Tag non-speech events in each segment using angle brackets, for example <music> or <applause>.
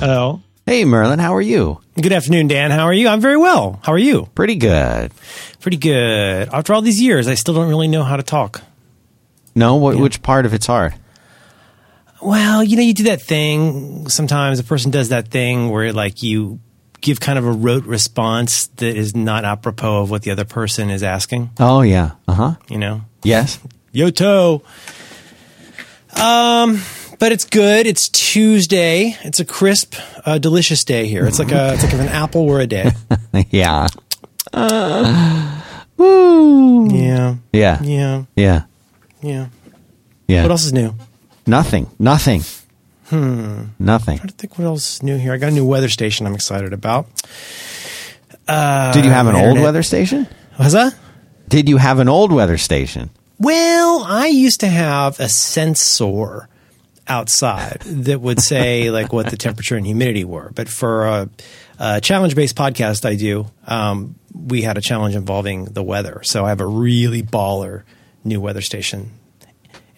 Hello. Hey, Merlin, how are you? Good afternoon, Dan. How are you? I'm very well. How are you? Pretty good. Pretty good. After all these years, I still don't really know how to talk. No, what, which part of it's hard? Well, you know, you do that thing. Sometimes a person does that thing where, like, you give kind of a rote response that is not apropos of what the other person is asking. Oh, yeah. Uh huh. You know, Yes. <laughs> Yoto. Um, but it's good. It's Tuesday. It's a crisp, uh, delicious day here. It's like a, it's like an apple were a day. <laughs> yeah. Yeah, Yeah. yeah, Yeah. yeah. Yeah. What else is new? Nothing. Nothing. Hmm. Nothing. I started to think what else is new here. I got a new weather station. I'm excited about. Did you have an old weather station? What's that? Did you have an old weather station? Well, I used to have a sensor outside that would say <laughs> like what the temperature and humidity were. But for a, a challenge-based podcast I do, um, we had a challenge involving the weather. So I have a really baller new weather station.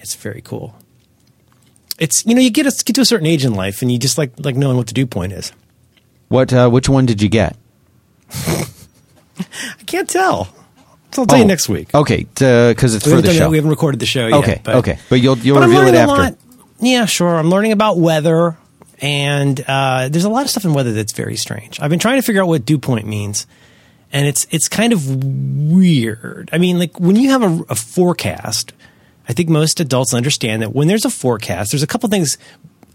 It's very cool. It's you know you get a, get to a certain age in life and you just like like knowing what the dew point is. What? Uh, which one did you get? <laughs> I can't tell. So I'll tell you Oh, next week. Okay, because it's We for the show. we haven't recorded the show yet. Okay, but- okay, but you'll you'll But reveal it after. lot. Yeah, sure. I'm learning about weather, and uh, there's a lot of stuff in weather that's very strange. I've been trying to figure out what dew point means, and it's it's kind of weird. I mean, like when you have a, a forecast, I think most adults understand that when there's a forecast, there's a couple things.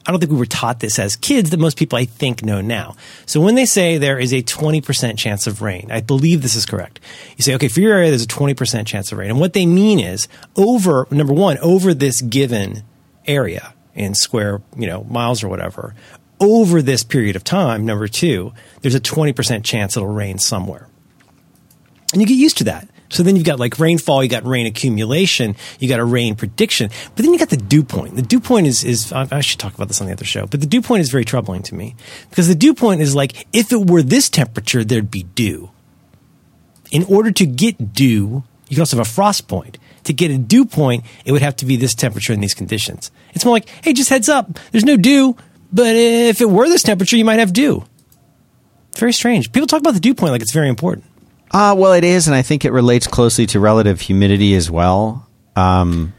I don't think we were taught this as kids that most people I think know now. So when they say there is a 20% chance of rain, I believe this is correct. You say, okay, for your area, there's a 20% chance of rain. And what they mean is over, number one, over this given area in square, you know, miles or whatever, over this period of time, number two, there's a 20% chance it'll rain somewhere. And you get used to that. So then you've got like rainfall, you got rain accumulation, you got a rain prediction, but then you got the dew point. The dew point is, is I I should talk about this on the other show, but the dew point is very troubling to me because the dew point is like if it were this temperature, there'd be dew. In order to get dew, you can also have a frost point. To get a dew point, it would have to be this temperature and these conditions. It's more like, hey, just heads up, there's no dew, but if it were this temperature, you might have dew. Very strange. People talk about the dew point like it's very important. Uh, well, it is, and I think it relates closely to relative humidity as well. Um,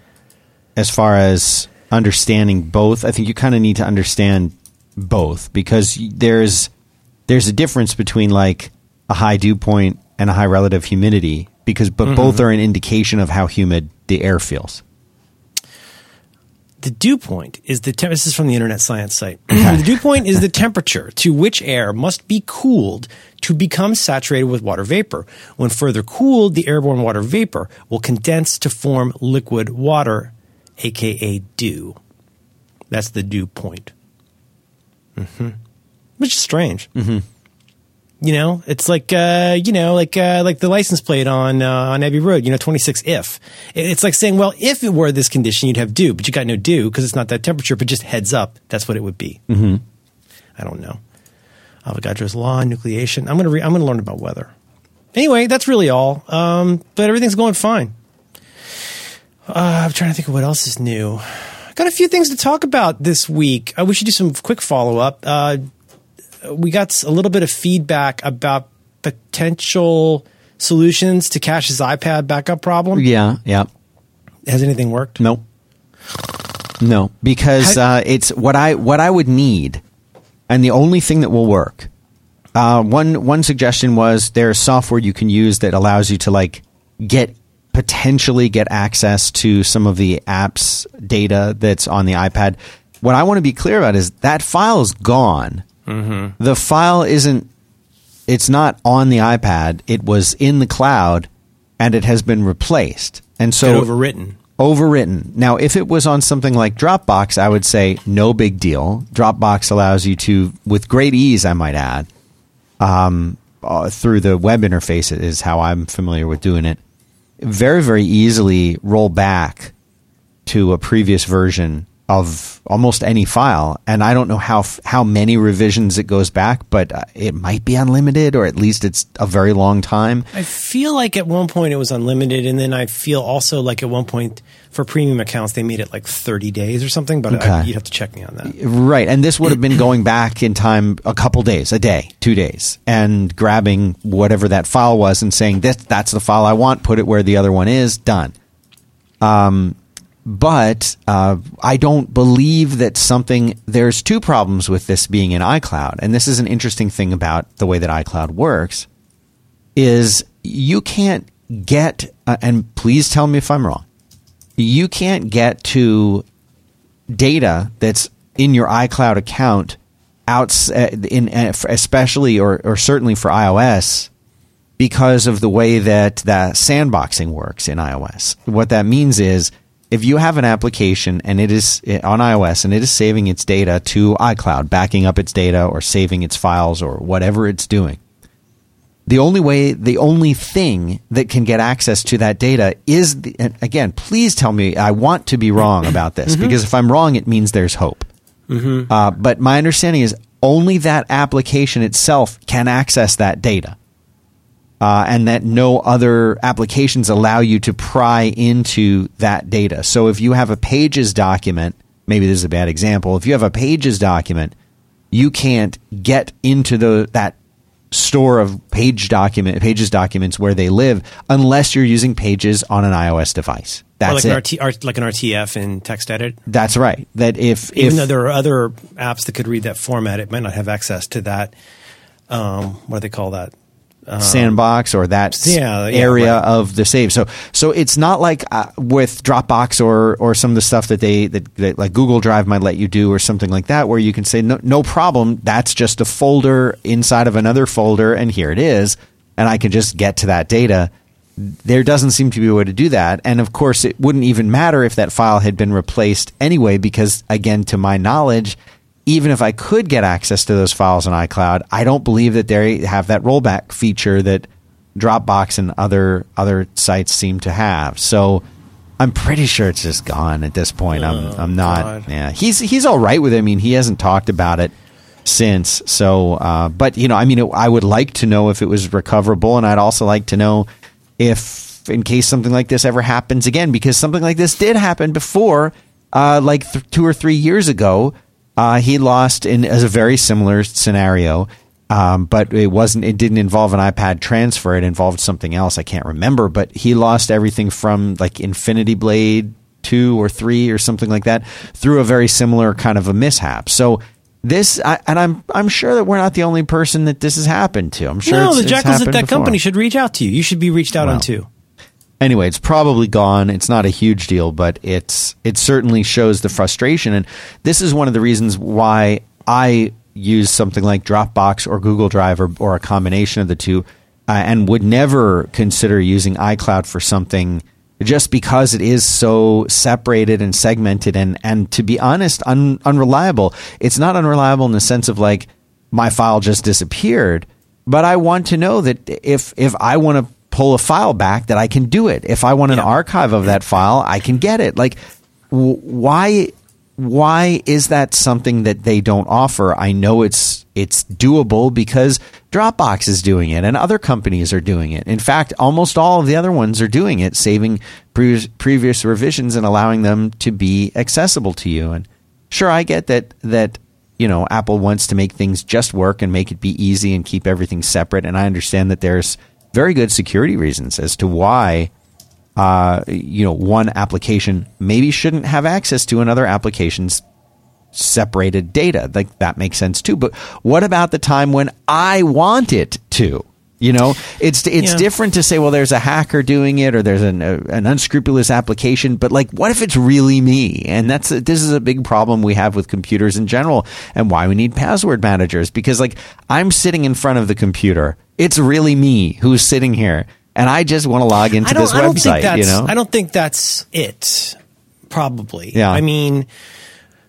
as far as understanding both, I think you kind of need to understand both because there's there's a difference between like a high dew point and a high relative humidity because but both are an indication of how humid the air feels. The dew point is the tem- this is from the internet science site. the dew point is the temperature <laughs> to which air must be cooled to become saturated with water vapor. When further cooled, the airborne water vapor will condense to form liquid water, aka dew. That's the dew point. hmm Which is strange. Mm-hmm. You know, it's like uh, you know, like uh, like the license plate on uh, on Abbey Road. You know, twenty six if. It's like saying, well, if it were this condition, you'd have dew, but you got no dew because it's not that temperature. But just heads up, that's what it would be. Mm-hmm. I don't know. Avogadro's law, and nucleation. I'm gonna re- I'm gonna learn about weather. Anyway, that's really all. Um, but everything's going fine. Uh, I'm trying to think of what else is new. Got a few things to talk about this week. Uh, we should do some quick follow up. Uh, we got a little bit of feedback about potential solutions to Cash's iPad backup problem. Yeah, yeah. Has anything worked? No. No, because How- uh, it's what I what I would need, and the only thing that will work. Uh, one one suggestion was there's software you can use that allows you to like get potentially get access to some of the apps data that's on the iPad. What I want to be clear about is that file is gone. The file isn't. It's not on the iPad. It was in the cloud, and it has been replaced. And so overwritten. overwritten. Now, if it was on something like Dropbox, I would say no big deal. Dropbox allows you to, with great ease, I might add, um, uh, through the web interface is how I'm familiar with doing it. Very, very easily roll back to a previous version of almost any file, and I don't know how how many revisions it goes back, but uh, it might be unlimited, or at least it's a very long time. I feel like at one point it was unlimited, and then I feel also like at one point for premium accounts, they made it like 30 days or something, but I, you'd have to check me on that. Right. And this would have been going back in time a couple days, a day, two days, and grabbing whatever that file was and saying, this, that's the file I want, put it where the other one is, done. Um, but uh, I don't believe that something, there's two problems with this being in iCloud. And this is an interesting thing about the way that iCloud works is you can't get, uh, and please tell me if I'm wrong, you can't get to data that's in your iCloud account outs uh, in uh, especially or or certainly for iOS because of the way that that sandboxing works in iOS. What that means is if you have an application and it is uh, on iOS and it is saving its data to iCloud, backing up its data or saving its files or whatever it's doing, the only way, the only thing that can get access to that data is, the, and again, please tell me, I want to be wrong about this because if I'm wrong, it means there's hope. Uh, but my understanding is only that application itself can access that data. Uh, and that no other applications allow you to pry into that data. So if you have a pages document, maybe this is a bad example. If you have a pages document, you can't get into the that store of page document pages documents where they live unless you're using pages on an iOS device. Or That's like it. an, RT, like an RTF in TextEdit. That's right. That if Even if though there are other apps that could read that format, it might not have access to that. Um, what do they call that? Sandbox or that Yeah, yeah, area right. of the save. So so it's not like uh, with Dropbox or or some of the stuff that they that, that like Google Drive might let you do or something like that where you can say no no problem that's just a folder inside of another folder and here it is and I can just get to that data. There doesn't seem to be a way to do that. And of course, it wouldn't even matter if that file had been replaced anyway, because again, to my knowledge, even if I could get access to those files on iCloud, I don't believe that they have that rollback feature that Dropbox and other other sites seem to have. So I'm pretty sure it's just gone at this point. I'm I'm not. God. Yeah, he's he's all right with it. I mean, he hasn't talked about it since. So, uh, but you know, I mean, it, I would like to know if it was recoverable, and I'd also like to know if, in case something like this ever happens again, because something like this did happen before, uh, like th- two or three years ago. Uh, he lost in as a very similar scenario, um, but it wasn't. It didn't involve an iPad transfer. It involved something else. I can't remember. But he lost everything from like Infinity Blade two or three or something like that through a very similar kind of a mishap. So this, I, and I'm I'm sure that we're not the only person that this has happened to. I'm sure no, the jackals at that before. company should reach out to you. You should be reached out on Well. too. Anyway, it's probably gone. It's not a huge deal, but it's it certainly shows the frustration, and this is one of the reasons why I use something like Dropbox or Google Drive or, or a combination of the two, uh, and would never consider using iCloud for something just because it is so separated and segmented and and to be honest, un, unreliable. It's not unreliable in the sense of like my file just disappeared, but I want to know that if if I want to pull a file back that I can do it. If I want an Yeah. archive of that file, I can get it. Like w- why why is that something that they don't offer? I know it's it's doable because Dropbox is doing it and other companies are doing it. In fact, almost all of the other ones are doing it, saving pre- previous revisions and allowing them to be accessible to you. And sure, I get that that you know Apple wants to make things just work and make it be easy and keep everything separate. And I understand that there's very good security reasons as to why uh, you know one application maybe shouldn't have access to another application's separated data. Like that makes sense too. But what about the time when I want it to? You know, it's it's Yeah. different to say, well, there's a hacker doing it, or there's an uh, an unscrupulous application. But like, what if it's really me? And that's a, this is a big problem we have with computers in general, and why we need password managers. Because like, I'm sitting in front of the computer, it's really me who's sitting here, and I just want to log into this website. you know, I don't think that's it. Probably. Yeah. I mean,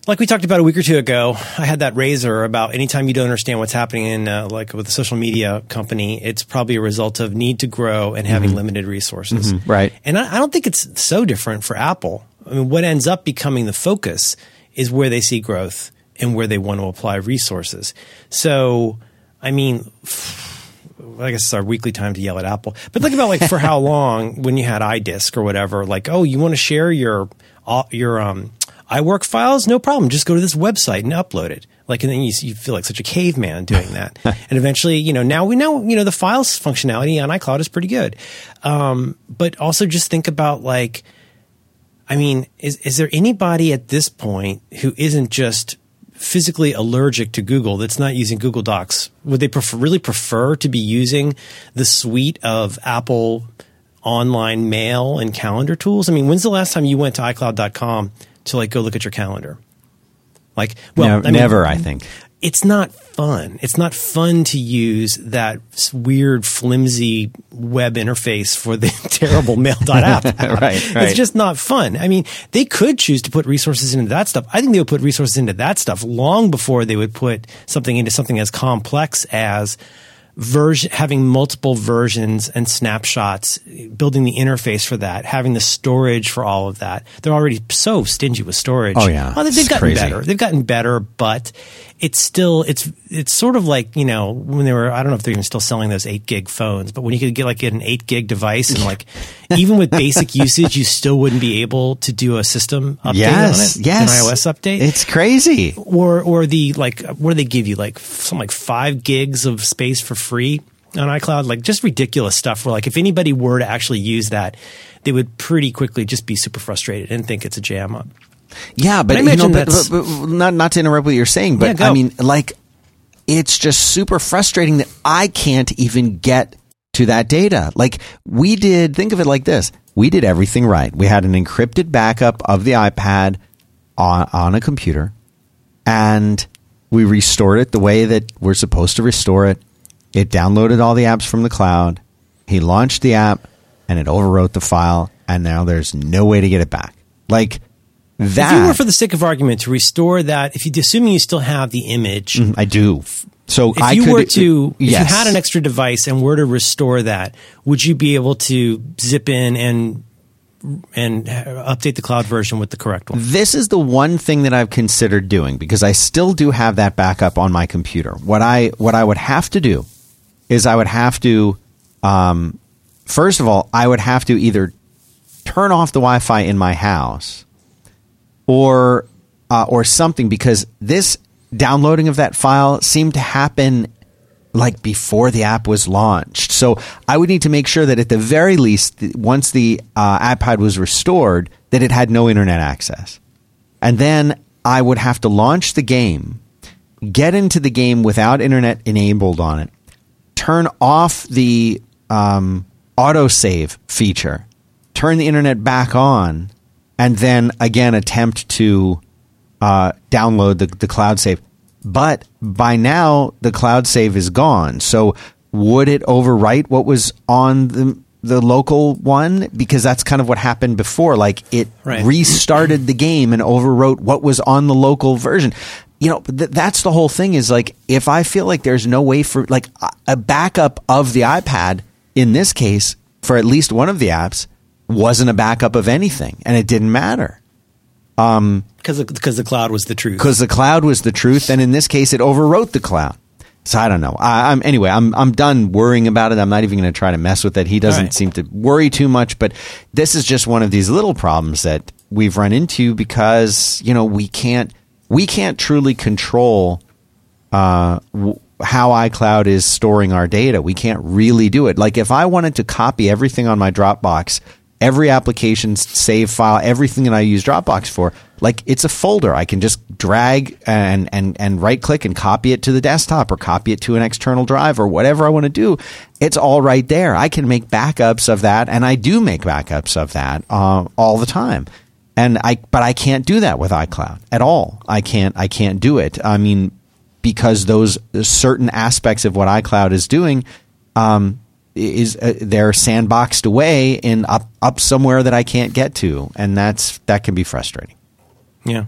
like we talked about a week or two ago, I had that razor about anytime you don't understand what's happening in uh, like with a social media company, it's probably a result of need to grow and having limited resources. right. And I, I don't think it's so different for Apple. I mean, what ends up becoming the focus is where they see growth and where they want to apply resources. So, I mean, I guess it's our weekly time to yell at Apple. But think about like for how <laughs> long when you had iDisk or whatever, like, oh, you want to share your, uh, your, um, iWork files? No problem. Just go to this website and upload it. Like, and then you, you feel like such a caveman doing that. <laughs> and eventually, you know, now we know, you know, the files functionality on iCloud is pretty good. Um, but also just think about like, I mean, is, is there anybody at this point who isn't just physically allergic to Google that's not using Google Docs? Would they prefer, really prefer to be using the suite of Apple online mail and calendar tools? I mean, when's the last time you went to iCloud.com to like go look at your calendar? Like, well, Ne- I mean, never, I think. It's not fun. It's not fun to use that weird, flimsy web interface for the <laughs> terrible mail.app. <laughs> Right, right. It's just not fun. I mean, they could choose to put resources into that stuff. I think they would put resources into that stuff long before they would put something into something as complex as version, having multiple versions and snapshots, building the interface for that, having the storage for all of that. They're already so stingy with storage. Oh, yeah. Oh, they've gotten crazy. better. They've gotten better, but it's still it's it's sort of like you know when they were I don't know if they're even still selling those eight gig phones, but when you could get like get an eight gig device and like <laughs> even with basic usage, you still wouldn't be able to do a system update Yes, on it, yes. an iOS update. It's crazy. or or the like what do they give you like something like five gigs of space for free on iCloud? Like just ridiculous stuff. Where like if anybody were to actually use that, they would pretty quickly just be super frustrated and think it's a jam up. Yeah, but, I you know, but, but- but not not to interrupt what you're saying, but go. I mean, like, it's just super frustrating that I can't even get to that data. Like, we did. Think of it like this: we did everything right. We had an encrypted backup of the iPad on on a computer, and we restored it the way that we're supposed to restore it. It downloaded all the apps from the cloud. He launched the app, and it overwrote the file, and now there's no way to get it back. Like that. If you were, for the sake of argument, to restore that, if you assuming you still have the image, I do. So if Mm, I you could, were to, if yes. you had an extra device and were to restore that, would you be able to zip in and and update the cloud version with the correct one? This is the one thing that I've considered doing because I still do have that backup on my computer. What I what I would have to do is I would have to, um, first of all, I would have to either turn off the Wi-Fi in my house or uh, or something because this downloading of that file seemed to happen like before the app was launched. So I would need to make sure that at the very least, once the uh, iPad was restored, that it had no internet access. And then I would have to launch the game, get into the game without internet enabled on it, turn off the um, autosave feature, turn the internet back on, and then again attempt to uh, download the, the cloud save. But by now, the cloud save is gone. So would it overwrite what was on the the local one? Because that's kind of what happened before. Like it Right. restarted the game and overwrote what was on the local version. You know, th- that's the whole thing. Is like if I feel like there's no way for like a- a backup of the iPad in this case for at least one of the apps wasn't a backup of anything, and it didn't matter Because because the cloud was the truth. because the cloud was the truth, and in this case, it overwrote the cloud. So I don't know. I, I'm anyway. I'm I'm done worrying about it. I'm not even going to try to mess with it. He doesn't right. seem to worry too much. But this is just one of these little problems that we've run into because you know we can't we can't truly control uh, w- how iCloud is storing our data. We can't really do it. Like if I wanted to copy everything on my Dropbox, every application save file, everything that I use Dropbox for, like it's a folder. I can just drag and and and right click and copy it to the desktop or copy it to an external drive or whatever I want to do. It's all right there. I can make backups of that, and I do make backups of that uh, all the time and I but I can't do that with iCloud at all. I can't I can't do it. I mean because those certain aspects of what iCloud is doing um, is uh, they're sandboxed away in up up somewhere that I can't get to, and that's that can be frustrating. Yeah.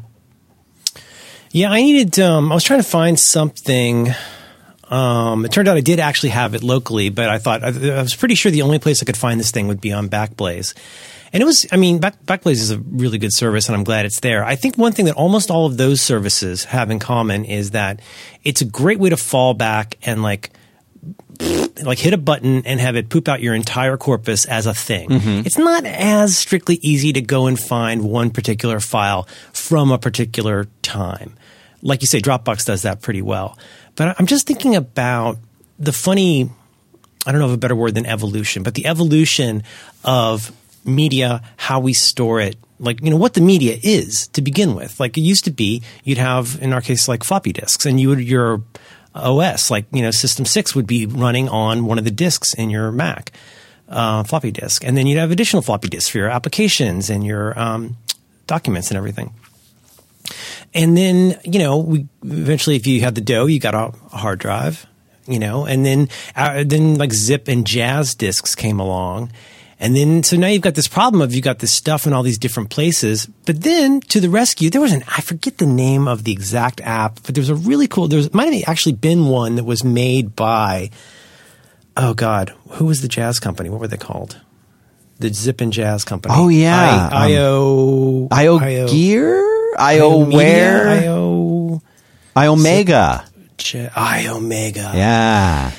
Yeah, I needed. Um, I was trying to find something. Um, it turned out I did actually have it locally, but I thought I, I was pretty sure the only place I could find this thing would be on Backblaze. And it was, I mean, Back, Backblaze is a really good service, and I'm glad it's there. I think one thing that almost all of those services have in common is that it's a great way to fall back and like like hit a button and have it poop out your entire corpus as a thing. Mm-hmm. It's not as strictly easy to go and find one particular file from a particular time. Like you say, Dropbox does that pretty well. But I'm just thinking about the funny, I don't know of a better word than evolution, but the evolution of media, how we store it, like, you know, what the media is to begin with. Like it used to be, you'd have, in our case, like floppy disks and you would, your OS, like, you know, System 6 would be running on one of the disks in your Mac, uh, floppy disk. And then you'd have additional floppy disks for your applications and your, um, documents and everything. And then, you know, we eventually, if you had the dough, you got a, a hard drive, you know, and then, uh, then like zip and jazz disks came along. And then, so now you've got this problem of you've got this stuff in all these different places. But then to the rescue, there was an, I forget the name of the exact app, but there was a really cool, there was, might have actually been one that was made by, oh God, who was the jazz company? What were they called? The Zip and Jazz company. Oh, yeah. I, um, IO, IO Gear? IO Where? IO, Omega. J- Iomega. Yeah.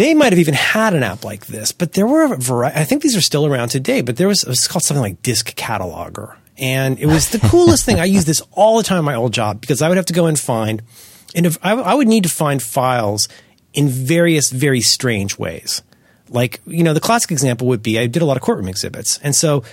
They might have even had an app like this, but there were a variety. I think these are still around today, but there was, it was called something like Disk Cataloger. And it was the <laughs> coolest thing. I used this all the time in my old job because I would have to go and find, and if I, I would need to find files in various, very strange ways. Like, you know, the classic example would be I did a lot of courtroom exhibits. And so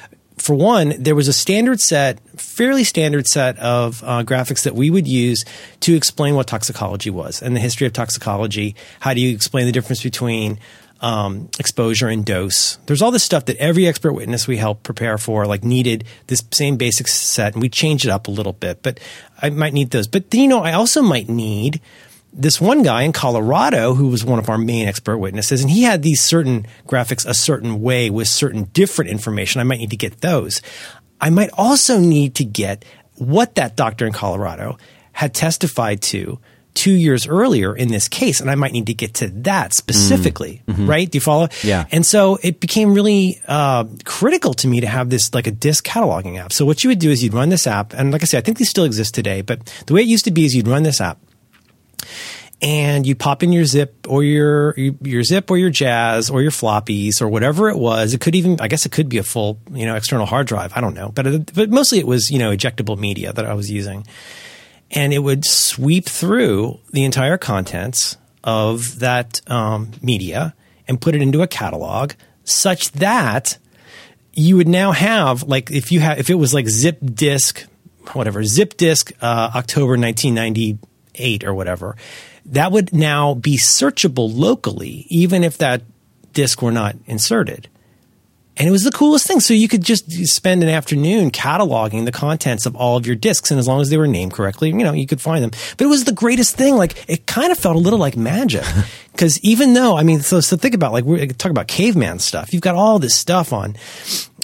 for one, there was a standard set, fairly standard set of uh, graphics that we would use to explain what toxicology was and the history of toxicology. How do you explain the difference between um, exposure and dose? There's all this stuff that every expert witness we help prepare for, like, needed this same basic set, and we changed it up a little bit. But I might need those. But you know, I also might need this one guy in Colorado who was one of our main expert witnesses, and he had these certain graphics a certain way with certain different information. I might need to get those. I might also need to get what that doctor in Colorado had testified to two years earlier in this case, and I might need to get to that specifically, right? Do you follow? Yeah. And so it became really uh, critical to me to have this like a disc cataloging app. So what you would do is you'd run this app, and like I said, I think these still exist today, but the way it used to be is you'd run this app and you pop in your zip or your your zip or your jazz or your floppies or whatever it was. It could even i guess it could be a full you know external hard drive. I don't know. But it, but mostly it was you know ejectable media that i was using. And it would sweep through the entire contents of that um, media and put it into a catalog such that you would now have like if you have if it was like zip disk whatever zip disk uh, october 1998 or whatever that would now be searchable locally even if that disk were not inserted. And it was the coolest thing. So you could just spend an afternoon cataloging the contents of all of your disks and as long as they were named correctly you know you could find them. But it was the greatest thing. Like it kind of felt a little like magic. <laughs> Because even though i mean so, so think about like we're talking about caveman stuff. You've got all this stuff on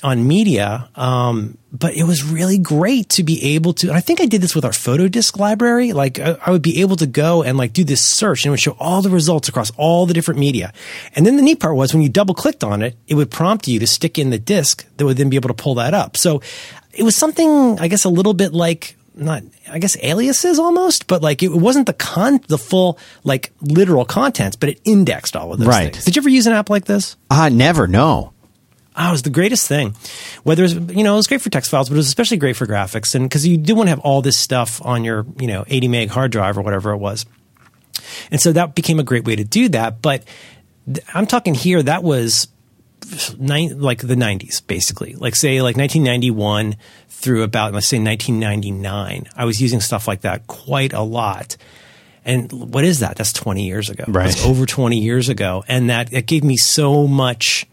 on media. Um, but it was really great to be able to, I think I did this with our photo disc library. Like I, I, would be able to go and like do this search and it would show all the results across all the different media. And then the neat part was when you double clicked on it, it would prompt you to stick in the disc that would then be able to pull that up. So it was something, I guess, a little bit like not I guess aliases almost, but like it wasn't the con the full like literal contents, but it indexed all of those right. things. Did you ever use an app like this? Uh never, no. Oh, it was the greatest thing. Whether it's, you know, it was great for text files, but it was especially great for graphics. And because you do want to have all this stuff on your, you know, 80 meg hard drive or whatever it was. And so that became a great way to do that. But I'm talking here, that was nine, like the 90s, basically. Like, say, like 1991 through about, let's say, 1999. I was using stuff like that quite a lot. And what is that? That's 20 years ago. Right. That's over 20 years ago. And that, it gave me so much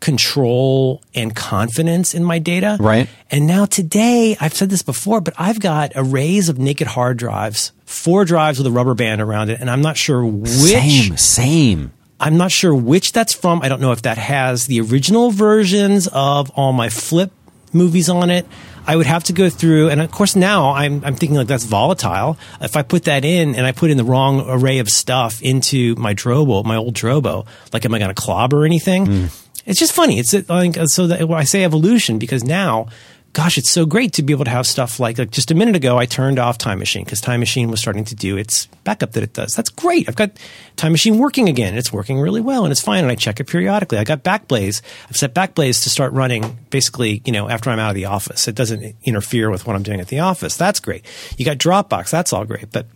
control and confidence in my data. Right. And now today, I've said this before, but I've got arrays of naked hard drives, four drives with a rubber band around it, and I'm not sure which. Same, same. I'm not sure which that's from. I don't know if that has the original versions of all my flip movies on it. I would have to go through, and of course now I'm, I'm thinking like that's volatile. If I put that in and I put in the wrong array of stuff into my Drobo, my old Drobo, like am I going to clobber anything? Mm. It's just funny. It's uh, like uh, so that I say evolution because now gosh, it's so great to be able to have stuff like, like just a minute ago, I turned off Time Machine because Time Machine was starting to do its backup that it does. That's great. I've got Time Machine working again. It's working really well and it's fine. And I check it periodically. I got Backblaze. I've set Backblaze to start running basically, you know, after I'm out of the office. It doesn't interfere with what I'm doing at the office. That's great. You got Dropbox. That's all great. But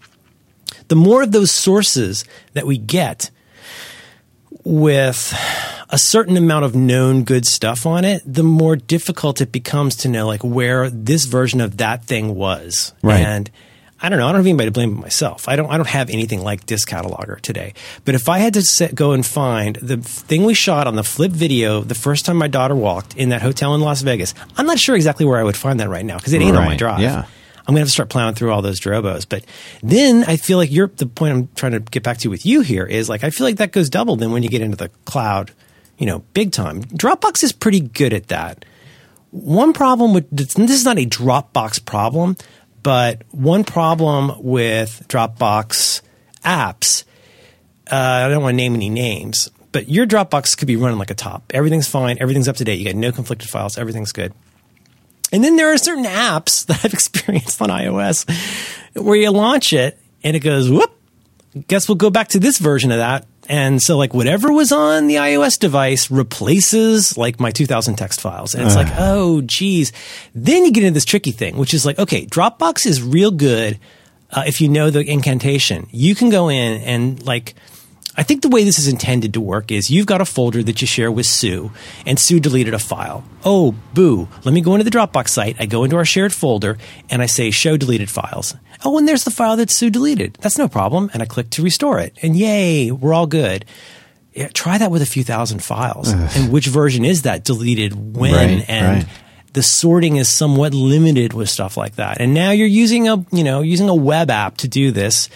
the more of those sources that we get with a certain amount of known good stuff on it, the more difficult it becomes to know like where this version of that thing was. Right. And I don't know. I don't have anybody to blame but myself. I don't. I don't have anything like Disc Cataloger today. But if I had to go and find the thing we shot on the flip video the first time my daughter walked in that hotel in Las Vegas, I'm not sure exactly where I would find that right now because it ain't on my drive. Yeah. I'm gonna have to start plowing through all those Drobos. But then I feel like you're the point I'm trying to get back to with you here is like I feel like that goes double then when you get into the cloud, you know, big time. Dropbox is pretty good at that. One problem with this is not a Dropbox problem, but one problem with Dropbox apps, uh, I don't want to name any names, but your Dropbox could be running like a top. Everything's fine, everything's up to date. You got no conflicted files, everything's good. And then there are certain apps that I've <laughs> experienced on iOS where you launch it and it goes, whoop, guess we'll go back to this version of that. And so like whatever was on the iOS device replaces like my 2000 text files. And it's like, oh geez. Then you get into this tricky thing, which is like, okay, Dropbox is real good. Uh, if you know the incantation, you can go in and like, I think the way this is intended to work is you've got a folder that you share with Sue, and Sue deleted a file. Oh, boo. Let me go into the Dropbox site. I go into our shared folder, and I say show deleted files. Oh, and there's the file that Sue deleted. That's no problem. And I click to restore it. And yay, we're all good. Yeah, try that with a few thousand files. And which version is that deleted when? Right, and right. the sorting is somewhat limited with stuff like that. And now you're using a, you know, using a web app to do this,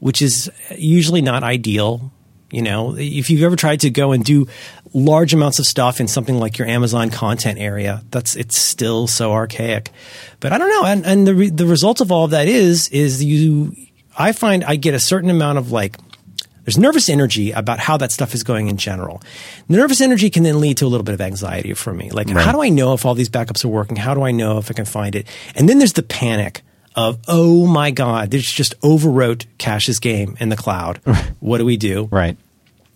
which is usually not ideal. You know, if you've ever tried to go and do large amounts of stuff in something like your Amazon content area, that's it's still so archaic. But I don't know, and and the re- the result of all of that is is you. I find I get a certain amount of like there's nervous energy about how that stuff is going in general. Nervous energy can then lead to a little bit of anxiety for me. Like, how do I know if all these backups are working? How do I know if I can find it? And then there's the panic of, oh my God, this just overwrote Cash's game in the cloud. what do we do? Right.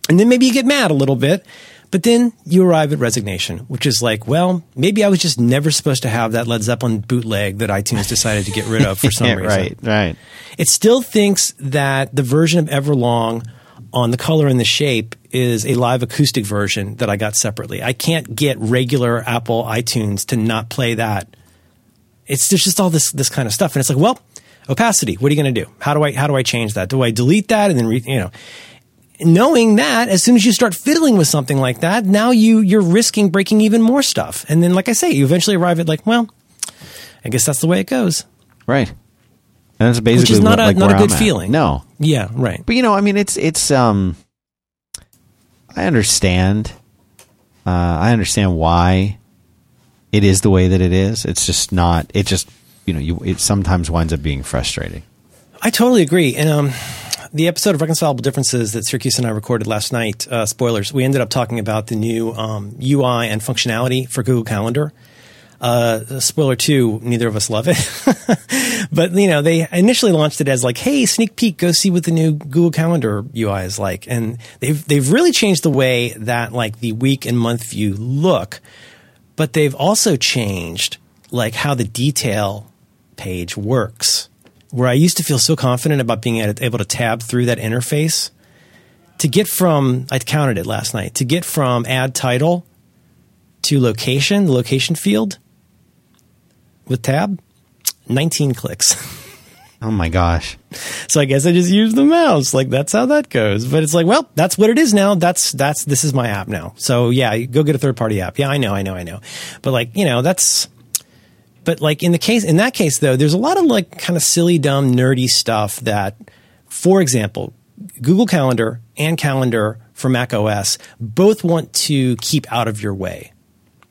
And then maybe you get mad a little bit, but then you arrive at resignation, which is like, well, maybe I was just never supposed to have that Led Zeppelin bootleg that iTunes decided to get rid of for <laughs> some Yeah, reason. right. Right. It still thinks that the version of Everlong on the color and the shape is a live acoustic version that I got separately. I can't get regular Apple iTunes to not play that. It's there's just all this this kind of stuff, and it's like, well, opacity. What are you going to do? How do I how do I change that? Do I delete that and then re, you know? Knowing that, as soon as you start fiddling with something like that, now you you're risking breaking even more stuff, and then like I say, you eventually arrive at like, well, I guess that's the way it goes. Right. And that's basically Which is not what- a like not a good I'm at. feeling. No. Yeah, right. But you know, I mean, it's it's. um I understand. Uh, I understand why it is the way that it is. It's just not. It just you know you. It sometimes winds up being frustrating. I totally agree. And um, the episode of Reconcilable Differences that Siracusa and I recorded last night, uh, spoilers, we ended up talking about the new um, UI and functionality for Google Calendar. Uh, spoiler two, neither of us love it. <laughs> but, you know, they initially launched it as like, hey, sneak peek, go see what the new Google Calendar UI is like. And they've, they've really changed the way that like the week and month view look. But they've also changed like how the detail page works where I used to feel so confident about being able to tab through that interface to get from, I counted it last night, to get from add title to location, the location field with tab, 19 clicks. <laughs> Oh my gosh! So I guess I just use the mouse. Like that's how that goes. But it's like, well, that's what it is now. That's that's this is my app now. So yeah, go get a third party app. Yeah, I know, I know, I know. But like, you know, that's but like in the case in that case though, there's a lot of like kind of silly, dumb, nerdy stuff that, for example, Google Calendar and Calendar for Mac OS both want to keep out of your way,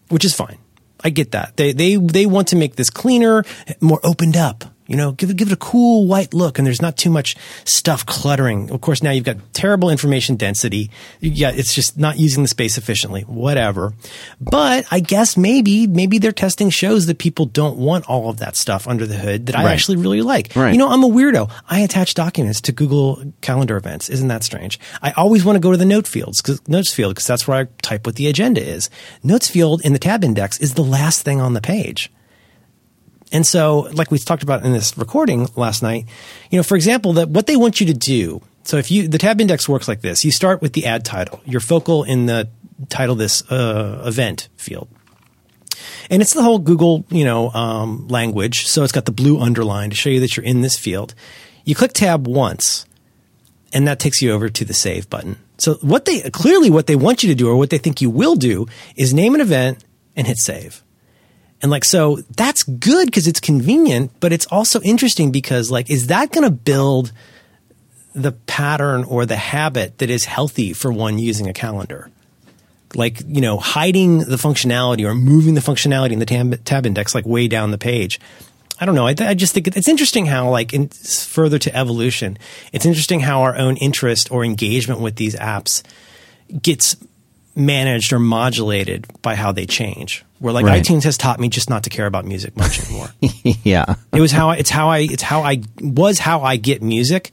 which is fine. I get that. They they they want to make this cleaner, more opened up. You know, give it, give it a cool white look and there's not too much stuff cluttering. Of course, now you've got terrible information density. Yeah, it's just not using the space efficiently, whatever. But I guess maybe, maybe their testing shows that people don't want all of that stuff under the hood that I Right. actually really like. Right. You know, I'm a weirdo. I attach documents to Google Calendar events. Isn't that strange? I always want to go to the note fields, cause, notes field, because that's where I type what the agenda is. Notes field in the tab index is the last thing on the page. And so, like we talked about in this recording last night, you know, for example, that what they want you to do. So if you, the tab index works like this. You start with the add title, your focal in the title this uh, event field. And it's the whole Google, you know, um, language. So it's got the blue underline to show you that you're in this field. You click tab once, and that takes you over to the save button. So what they clearly what they want you to do, or what they think you will do, is name an event and hit save. And like, so that's good because it's convenient, but it's also interesting because like, is that going to build the pattern or the habit that is healthy for one using a calendar? Like, you know, hiding the functionality or moving the functionality in the tab, tab index like way down the page. I don't know. I, I just think it's interesting how, like, in, further to evolution, it's interesting how our own interest or engagement with these apps gets managed or modulated by how they change. Where like Right. iTunes has taught me just not to care about music much anymore. <laughs> yeah. it was how I, it's how I it's how I was how I get music,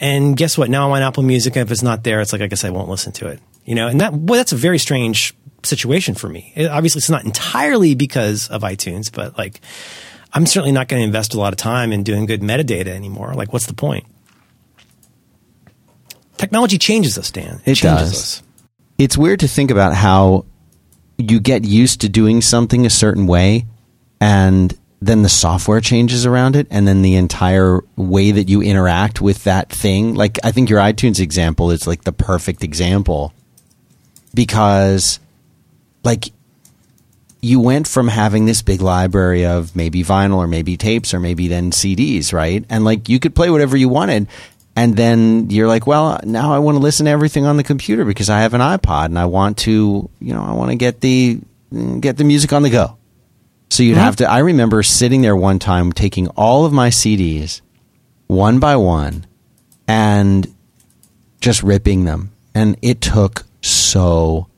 and guess what? Now I'm on Apple Music, and if it's not there, it's like I guess I won't listen to it. You know, and that boy, that's a very strange situation for me. It- obviously, it's not entirely because of iTunes, but like I'm certainly not going to invest a lot of time in doing good metadata anymore. Like, what's the point? Technology changes us, Dan. It changes does. us. It's weird to think about how you get used to doing something a certain way and then the software changes around it and then the entire way that you interact with that thing like i think your itunes example is like the perfect example because like you went from having this big library of maybe vinyl or maybe tapes or maybe then CDs, right? And like you could play whatever you wanted. And then you're like, well, now I want to listen to everything on the computer because I have an iPod and I want to, you know, I want to get the get the music on the go. So you'd have to I remember sitting there one time taking all of my CDs one by one and just ripping them. And it took so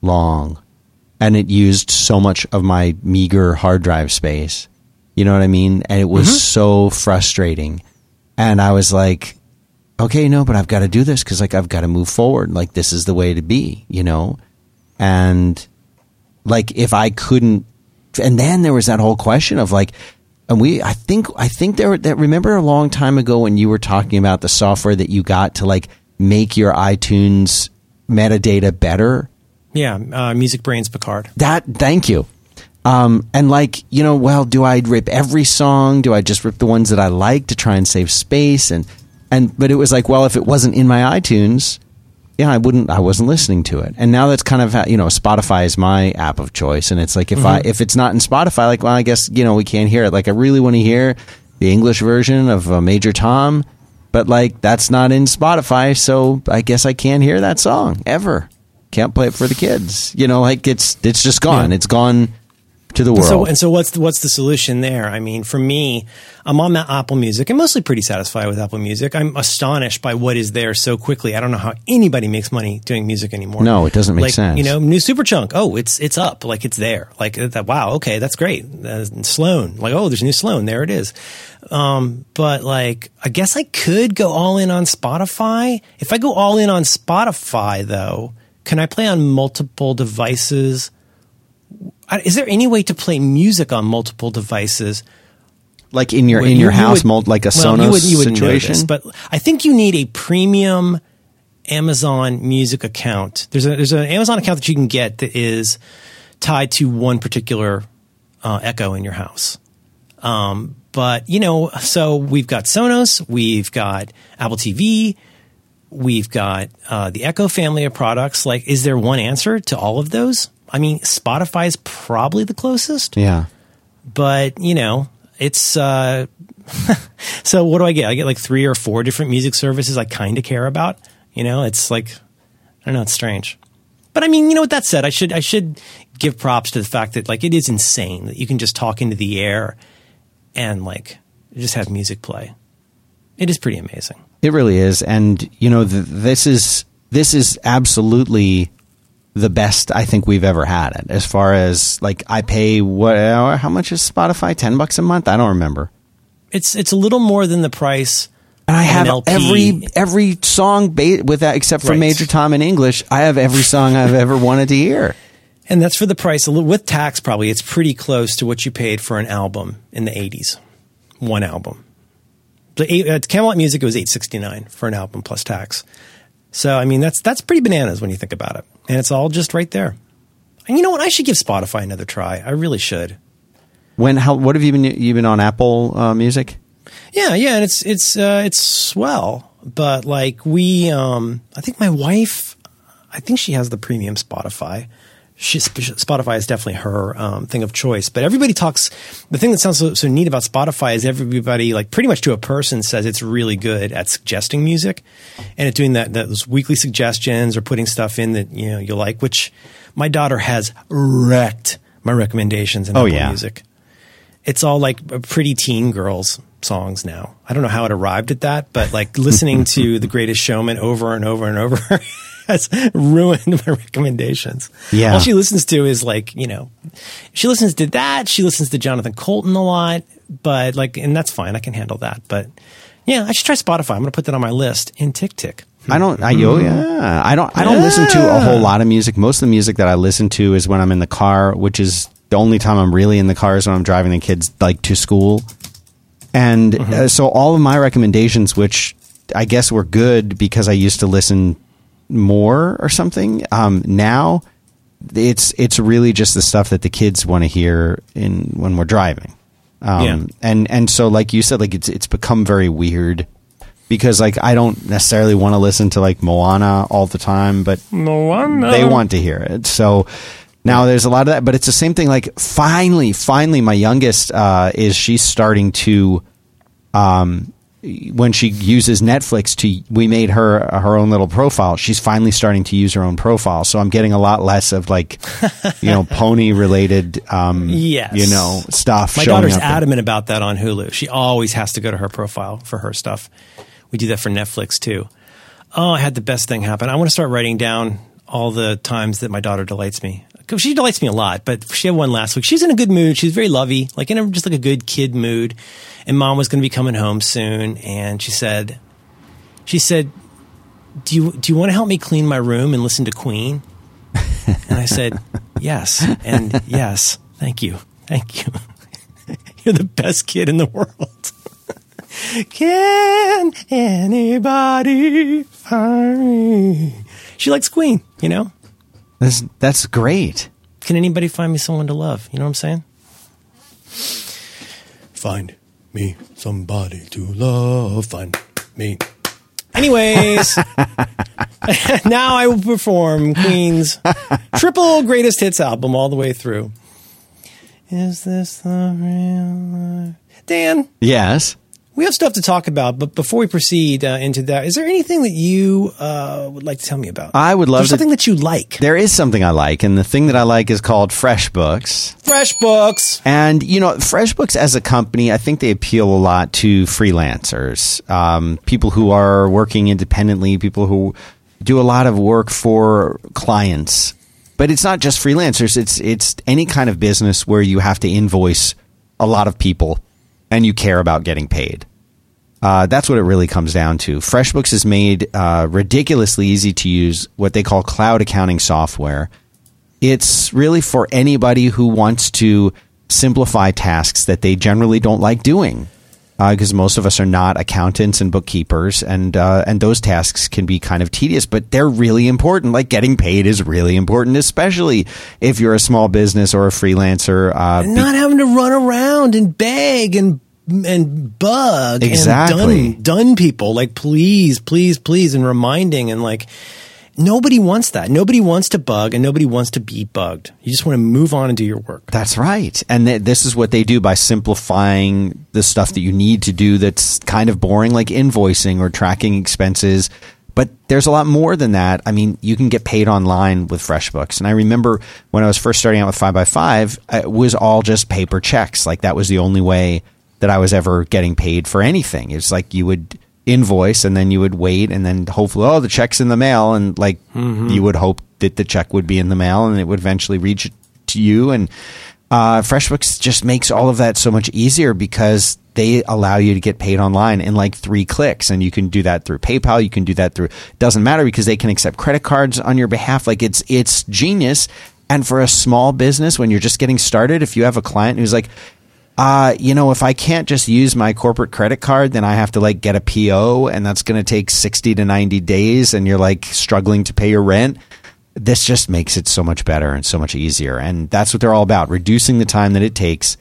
long and it used so much of my meager hard drive space. You know what I mean? And it was mm-hmm. so frustrating. And I was like, okay, no, but I've got to do this because like I've got to move forward. Like this is the way to be, you know? And like if I couldn't, and then there was that whole question of like, and we, I think, I think there, that remember a long time ago when you were talking about the software that you got to like make your iTunes metadata better Yeah, uh, Music Brains Picard. that thank you um, and like you know well do i rip every song do i just rip the ones that i like to try and save space and and but it was like well if it wasn't in my itunes yeah i wouldn't i wasn't listening to it and now that's kind of how- you know spotify is my app of choice and it's like if i if it's not in spotify like well i guess you know we can't hear it like i really want to hear the english version of uh, major tom but like that's not in spotify so i guess i can't hear that song ever can't play it for the kids. You know, like it's it's just gone. Yeah. It's gone to the world. So and so, what's the, what's the solution there? I mean, for me, I'm on that Apple Music. I'm mostly pretty satisfied with Apple Music. I'm astonished by what is there so quickly. I don't know how anybody makes money doing music anymore. No, it doesn't make like, sense. You know, new Superchunk. Oh, it's it's up. Like it's there. Like that. Wow. Okay, that's great. Uh, Sloan. Like oh, there's a new Sloan. There it is. Um, but like, I guess I could go all in on Spotify. If I go all in on Spotify, though, can I play on multiple devices? Is there any way to play music on multiple devices? like in your in you- your you house, would- like a well, Sonos you would, you would situation. this, but I think you need a premium Amazon Music account. There's a there's an Amazon account that you can get that is tied to one particular uh, Echo in your house. Um, but you know, so we've got Sonos, we've got Apple TV, we've got uh, the Echo family of products. Like, is there one answer to all of those? I mean, Spotify is probably the closest. Yeah, but you know it's uh <laughs> so what do i get? I get like three or four different music services i kind of care about. You know it's like i don't know it's strange. But i mean you know what that said i should i should give props to the fact that like it is insane that you can just talk into the air and like just have music play. It is pretty amazing. It really is, and you know, th- this is this is absolutely the best I think we've ever had it. As far as like, I pay what? How much is Spotify? Ten bucks a month? I don't remember. It's it's a little more than the price. And I have every every song ba- with that, except for Right. Major Tom in English. I have every song I've ever wanted to hear. And that's for the price. With tax, probably it's pretty close to what you paid for an album in the '80s. One album. The eight, uh, Camelot Music it was eight sixty nine for an album plus tax. So I mean that's that's pretty bananas when you think about it, and it's all just right there. And you know what? I should give Spotify another try. I really should. When how what have you been you been on Apple uh, Music? Yeah, yeah, and it's it's uh, it's swell. But like we, um, I think my wife, I think she has the premium Spotify. She, Spotify is definitely her um, thing of choice. But everybody talks. The thing that sounds so, so neat about Spotify is everybody, like pretty much to a person, says it's really good at suggesting music and at doing that those weekly suggestions or putting stuff in that you know you like. Which my daughter has wrecked my recommendations in Oh, Apple yeah. Music it's all like pretty teen girls songs now. I don't know how it arrived at that, but like listening to The Greatest Showman over and over and over <laughs> has <laughs> ruined my recommendations. Yeah. All she listens to is like, you know, she listens to that. She listens to Jonathan Coulton a lot, but like, and that's fine. I can handle that. But yeah, I should try Spotify. I'm going to put that on my list in Tick Tick. I don't. I oh yeah. I don't. I don't listen to a whole lot of music. Most of the music that I listen to is when I'm in the car, which is the only time I'm really in the car is when I'm driving the kids like to school. And uh, so all of my recommendations, which I guess were good because I used to listen more or something. Um, now it's it's really just the stuff that the kids want to hear in when we're driving. Um, Yeah. and and so like you said, like it's it's become very weird because like I don't necessarily want to listen to like Moana all the time, but one. they want to hear it. So now there's a lot of that, but it's the same thing. Like finally, finally, my youngest uh, is she's starting to, um, when she uses Netflix to, we made her her own little profile. She's finally starting to use her own profile. So I'm getting a lot less of like, <laughs> you know, pony related, um, Yes. you know, stuff. My daughter's there. adamant about that on Hulu. She always has to go to her profile for her stuff. We do that for Netflix too. Oh, I had the best thing happen. I want to start writing down all the times that my daughter delights me. She delights me a lot, but she had one last week. She's in a good mood. She's very lovey, like in a, just like a good kid mood. And mom was going to be coming home soon, and she said, she said, "Do you do you want to help me clean my room and listen to Queen?" And I said, <laughs> "Yes, and yes, thank you, thank you. <laughs> You're the best kid in the world." <laughs> Can anybody find me? She likes Queen, you know. That's, that's great. Can anybody find me someone to love? You know what I'm saying? Find me somebody to love. Find me. Anyways, <laughs> <laughs> now I will perform Queen's triple greatest hits album all the way through. Is this the real life? Dan, Yes. We have stuff to talk about, but before we proceed uh, into that, is there anything that you uh, would like to tell me about? I would love to- something that you like. There is something I like, and the thing that I like is called FreshBooks. Fresh books. And you know, FreshBooks as a company, I think they appeal a lot to freelancers, um, people who are working independently, people who do a lot of work for clients. But it's not just freelancers; it's it's any kind of business where you have to invoice a lot of people and you care about getting paid. Uh, that's what it really comes down to. FreshBooks has made uh, ridiculously easy to use what they call cloud accounting software. It's really for anybody who wants to simplify tasks that they generally don't like doing. Because most of us are not accountants and bookkeepers, and uh, and those tasks can be kind of tedious, but they're really important. Like getting paid is really important, especially if you're a small business or a freelancer. Uh, be- not having to run around and beg and and bug Exactly. and done done people like please please please and reminding and like nobody wants that nobody wants to bug and nobody wants to be bugged you just want to move on and do your work That's right. And th- this is what they do by simplifying the stuff that you need to do that's kind of boring, like invoicing or tracking expenses. But there's a lot more than that. I mean, you can get paid online with FreshBooks. And I remember when I was first starting out with 5 by 5 it was all just paper checks. Like that was the only way that I was ever getting paid for anything. It's like you would invoice and then you would wait and then hopefully oh the check's in the mail and like you would hope that the check would be in the mail and it would eventually reach to you. And uh, FreshBooks just makes all of that so much easier because they allow you to get paid online in like three clicks. And you can do that through PayPal. You can do that through doesn't matter because they can accept credit cards on your behalf. Like it's it's genius. And for a small business when you're just getting started if you have a client who's like uh, you know, if I can't just use my corporate credit card, then I have to like get a PO and that's going to take 60 to 90 days and you're like struggling to pay your rent. This just makes it so much better and so much easier. And that's what they're all about reducing the time that it takes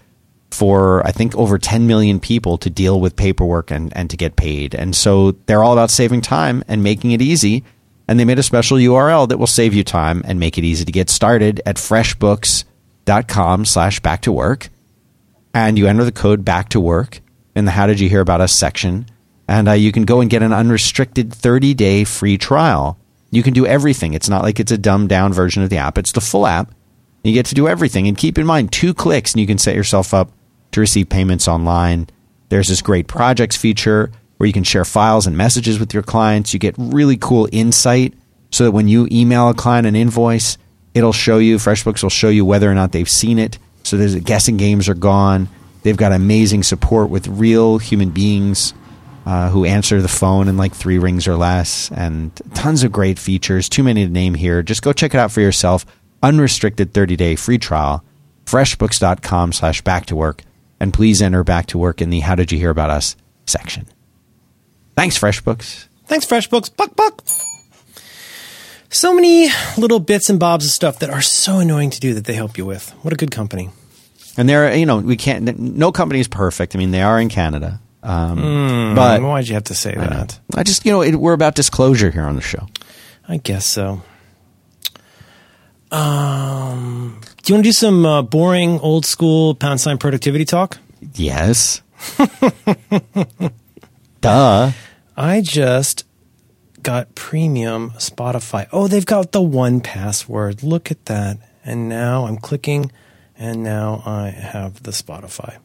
for, I think, over 10 million people to deal with paperwork and, and to get paid. And so they're all about saving time and making it easy. And they made a special URL that will save you time and make it easy to get started at freshbooks.com slash back to work and you enter the code back to work in the how did you hear about us section and uh, you can go and get an unrestricted 30 day free trial. You can do everything. It's not like it's a dumbed down version of the app. It's the full app. You get to do everything. And keep in mind two clicks and you can set yourself up to receive payments online. There's this great projects feature where you can share files and messages with your clients. You get really cool insight so that when you email a client an invoice it'll show you freshbooks will show you whether or not they've seen it so there's guessing games are gone. They've got amazing support with real human beings uh, who answer the phone in like three rings or less, and tons of great features. Too many to name here. Just go check it out for yourself. Unrestricted 30 day free trial. Freshbooks.com slash back to work. And please enter back to work in the How Did You Hear About Us section. Thanks, FreshBooks. Thanks, FreshBooks. Buck, buck. So many little bits and bobs of stuff that are so annoying to do that they help you with. What a good company. And there, you know, we can't. No company is perfect. I mean, they are in Canada, um, but Why'd you have to say that? I just, you know, it, we're about disclosure here on the show. I guess so. Um, do you want to do some uh, boring, old school pound sign productivity talk? Yes. <laughs> Duh. I just got premium Spotify. Oh, they've got the one password. Look at that. And now I'm clicking, and now I have the Spotify.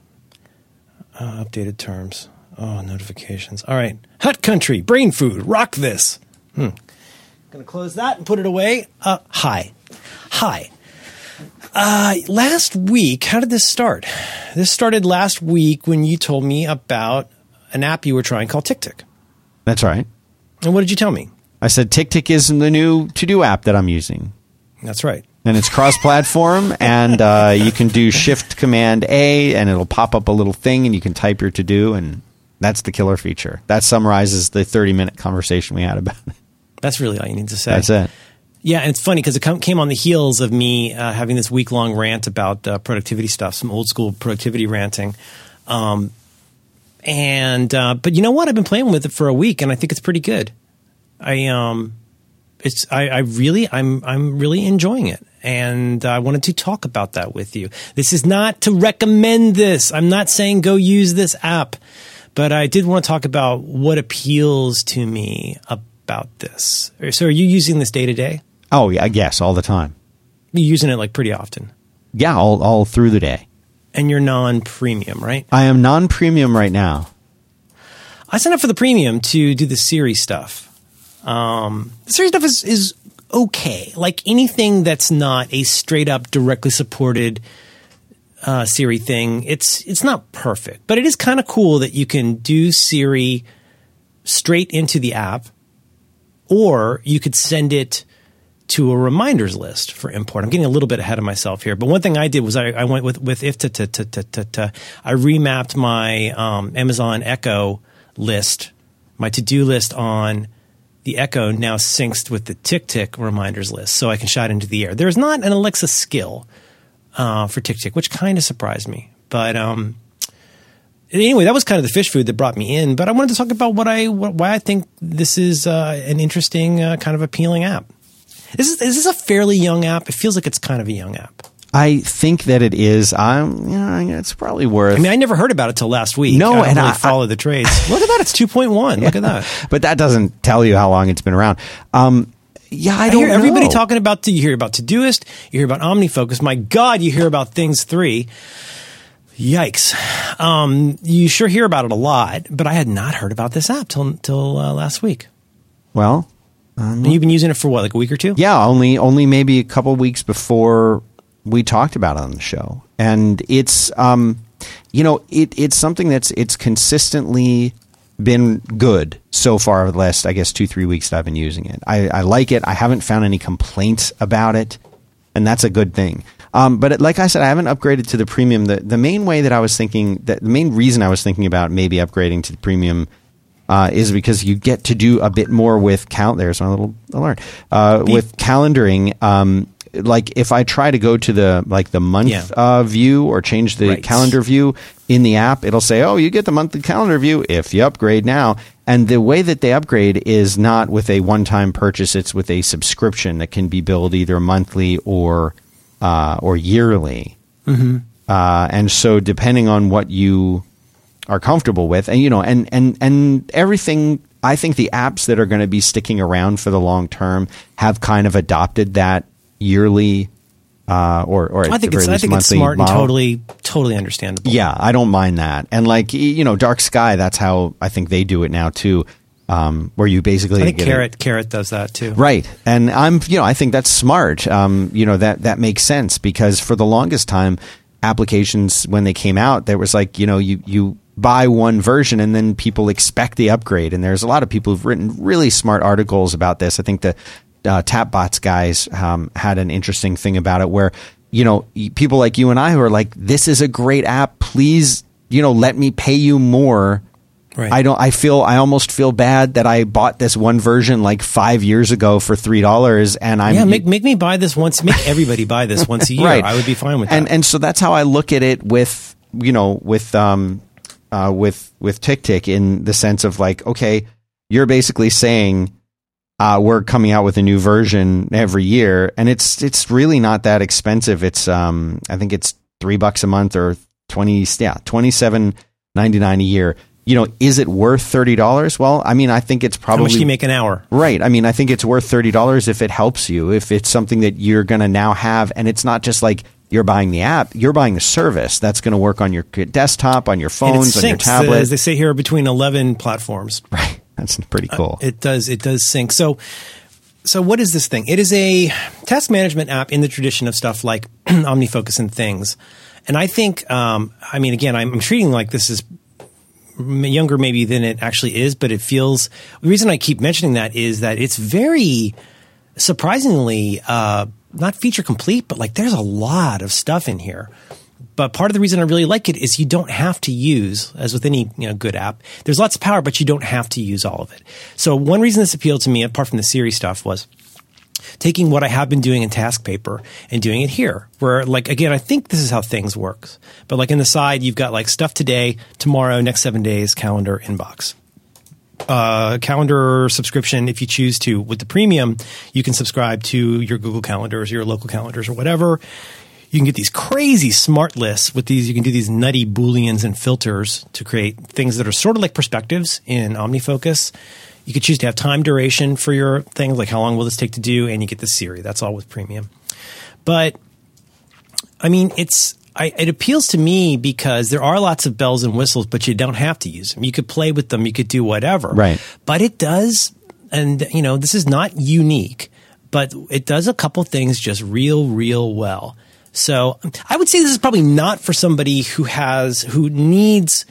Uh, updated terms. Oh, notifications. All right. Hot Country, Brain Food, rock this. Hmm. Gonna close that and put it away. Uh, hi. Hi. Uh, last week, how did this start? This started last week when you told me about an app you were trying called TickTick. That's right. And what did you tell me? I said TickTick is the new to do app that I'm using. That's right. And it's cross platform, <laughs> and uh, you can do Shift Command A, and it'll pop up a little thing, and you can type your to do, and that's the killer feature. That summarizes the 30 minute conversation we had about it. That's really all you need to say. That's it. Yeah, and it's funny because it com- came on the heels of me uh, having this week long rant about uh, productivity stuff, some old school productivity ranting. Um, and uh, but you know what? I've been playing with it for a week, and I think it's pretty good. I um, it's I, I really I'm I'm really enjoying it, and I wanted to talk about that with you. This is not to recommend this. I'm not saying go use this app, but I did want to talk about what appeals to me about this. So, are you using this day to day? Oh, yeah, yes, all the time. You're using it like pretty often, Yeah, all, all through the day. and you're non-premium, right? I am non premium right now. I signed up for the premium to do the Siri stuff. Um, the Siri stuff is is okay. Like anything that's not a straight up directly supported uh, Siri thing, it's it's not perfect, but it is kind of cool that you can do Siri straight into the app, or you could send it to a reminders list for import. I'm getting a little bit ahead of myself here, but one thing I did was I, I went with with if to, to, to, to, to, I remapped my um, Amazon Echo list, my to do list on the Echo now syncs with the Tick Tick reminders list, so I can shout into the air. There's not an Alexa skill uh, for Tick Tick, which kind of surprised me, but um, anyway, that was kind of the fish food that brought me in. But I wanted to talk about what I what, why I think this is uh, an interesting uh, kind of appealing app. Is this, is this a fairly young app? It feels like it's kind of a young app. I think that it is. I'm, you know, it's probably worth. I mean, I never heard about it till last week. No, I don't and really I- follow the trades. Look at that, it's two point one. Look at that. but that doesn't tell you how long it's been around. Um, yeah, I I don't hear everybody talking about. You hear about Todoist. You hear about OmniFocus. My God, you hear about Things Three. Yikes! Um, you sure hear about it a lot, but I had not heard about this app till till uh, last week. Well, And you've been using it for what, like a week or two? yeah, only only maybe a couple weeks before we talked about it on the show, and it's um, you know, it it's something that's it's consistently been good so far over the last I guess two three weeks that I've been using it. I, I like it. I haven't found any complaints about it, and that's a good thing. Um, but it, like I said, I haven't upgraded to the premium. The the main way that I was thinking that the main reason I was thinking about maybe upgrading to the premium uh, is because you get to do a bit more with count. There's my little alert uh, with calendaring. Um, like if I try to go to the like the month Yeah. uh, view or change the Right. calendar view in the app, it'll say, "Oh, you get the monthly calendar view if you upgrade now." And the way that they upgrade is not with a one-time purchase; it's with a subscription that can be billed either monthly or uh, or yearly. Mm-hmm. Uh, and so, depending on what you are comfortable with and you know and and and everything i think the apps that are going to be sticking around for the long term have kind of adopted that yearly uh, or or I think it's I think it's smart and totally totally understandable. yeah i don't mind that and like you know dark sky that's how i think they do it now too um, where you basically I think Carrot Carrot does that too. Right. And I'm, you know, I think that's smart. Um, you know, that, that makes sense because for the longest time, applications, when they came out, there was like, you know, you, you buy one version and then people expect the upgrade. And there's a lot of people who've written really smart articles about this. I think the uh, Tapbots guys um, had an interesting thing about it where, you know, people like you and I who are like, this is a great app. Please, you know, let me pay you more Right. I don't. I feel. I almost feel bad that I bought this one version like five years ago for three dollars, and I'm yeah, make make me buy this once. Make everybody buy this once a <laughs> year. right. I would be fine with and that. and so that's how I look at it with you know with um uh with with TickTick in the sense of like okay, you're basically saying uh, we're coming out with a new version every year, and it's it's really not that expensive. It's um I think it's three bucks a month or twenty yeah twenty seven ninety nine a year. You know, is it worth thirty dollars? Well, I mean, I think it's How probably much do you make an hour? Right. I mean, I think it's worth thirty dollars if it helps you. If it's something that you're going to now have, and it's not just like you're buying the app; you're buying the service that's going to work on your desktop, on your phones, on your tablet. As they say here, between eleven platforms. right. That's pretty cool. It does. It does sync. So, so what is this thing? It is a task management app in the tradition of stuff like <clears throat> OmniFocus and things. And I think, um, I mean, again, I'm, I'm treating like this is younger maybe than it actually is, but it feels. The reason I keep mentioning that is that it's very surprisingly uh, not feature complete, but like there's a lot of stuff in here. But part of the reason I really like it is you don't have to use, as with any you know good app, there's lots of power, but you don't have to use all of it. So one reason this appealed to me, apart from the Siri stuff, was taking what I have been doing in TaskPaper and doing it here. Where like again, I think this is how things works. But like in the side, you've got like stuff today, tomorrow, next seven days, calendar, inbox. Uh, calendar subscription, if you choose to, with the premium, you can subscribe to your Google calendars, your local calendars, or whatever. You can get these crazy smart lists with these. You can do these nutty booleans and filters to create things that are sort of like perspectives in OmniFocus. You could choose to have time duration for your things, like how long will this take to do, and you get the Siri. That's all with premium. But I mean, it's I, it appeals to me because there are lots of bells and whistles, but you don't have to use them. You could play with them. You could do whatever. Right. But it does, and you know, this is not unique, but it does a couple things just real, real well. So I would say this is probably not for somebody who has who needs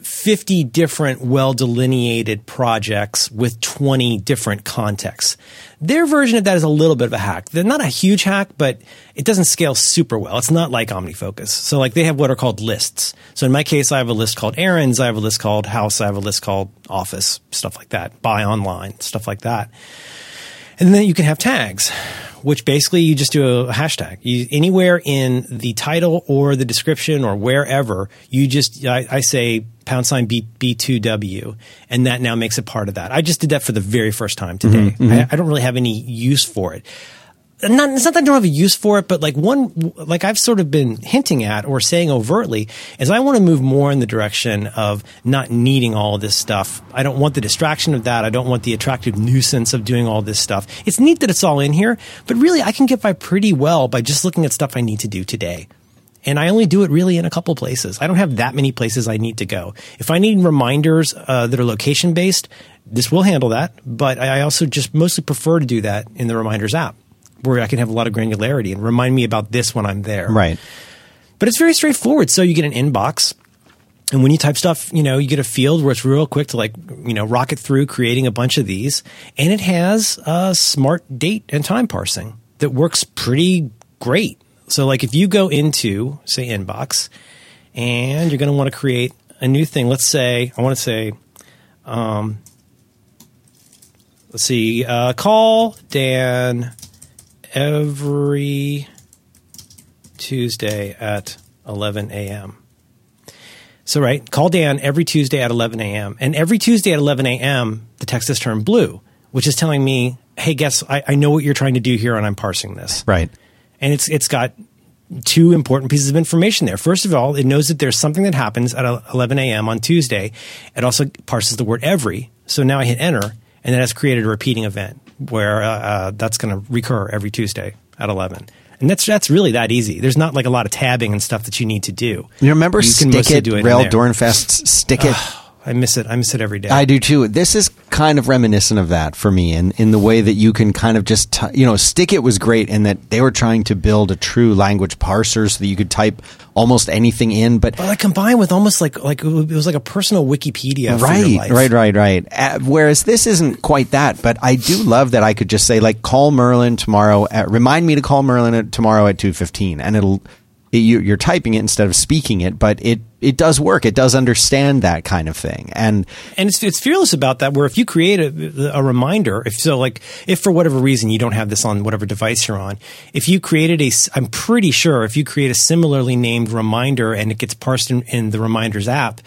50 different well delineated projects with 20 different contexts. Their version of that is a little bit of a hack. They're not a huge hack, but it doesn't scale super well. It's not like OmniFocus. So like they have what are called lists. So in my case, I have a list called errands. I have a list called house. I have a list called office, stuff like that, buy online, stuff like that. And then you can have tags, which basically you just do a hashtag. You, anywhere in the title or the description or wherever, you just, I, I say pound sign B, B2W, and that now makes it part of that. I just did that for the very first time today. Mm-hmm, mm-hmm. I, I don't really have any use for it not, it's not that I don't have a use for it, but like one, like I've sort of been hinting at or saying overtly is I want to move more in the direction of not needing all this stuff. I don't want the distraction of that. I don't want the attractive nuisance of doing all this stuff. It's neat that it's all in here, but really I can get by pretty well by just looking at stuff I need to do today. And I only do it really in a couple places. I don't have that many places I need to go. If I need reminders uh, that are location based, this will handle that. But I also just mostly prefer to do that in the reminders app where I can have a lot of granularity and remind me about this when I'm there. Right. But it's very straightforward. So you get an inbox. And when you type stuff, you know, you get a field where it's real quick to like, you know, rocket through creating a bunch of these. And it has a smart date and time parsing that works pretty great. So, like, if you go into, say, inbox, and you're going to want to create a new thing, let's say, I want to say, um, let's see, uh, call Dan every Tuesday at 11 a.m. So, right, call Dan every Tuesday at 11 a.m. And every Tuesday at 11 a.m., the text is turned blue, which is telling me, hey, guess I, I know what you're trying to do here, and I'm parsing this. Right and it's it's got two important pieces of information there. First of all, it knows that there's something that happens at 11 a.m. on Tuesday. It also parses the word every. So now I hit enter, and that has created a repeating event where uh, uh, that's going to recur every Tuesday at 11. And that's that's really that easy. There's not like a lot of tabbing and stuff that you need to do. You remember you Stick It, it Rael Dornfest Stick It? I miss it. I miss it every day. I do too. This is kind of reminiscent of that for me, in in the way that you can kind of just t- you know, Stick It was great and that they were trying to build a true language parser so that you could type almost anything in, but but like combined with almost like like it was like a personal Wikipedia. Right, right, right, right. Uh, whereas this isn't quite that, but I do love that I could just say like call Merlin tomorrow. At, remind me to call Merlin at, tomorrow at two fifteen, and it'll you, are typing it instead of speaking it, but it it does work. It does understand that kind of thing, and and it's it's fearless about that. Where if you create a, a reminder, if so, like if for whatever reason you don't have this on whatever device you're on, if you created a, I'm pretty sure if you create a similarly named reminder and it gets parsed in, in the reminders app,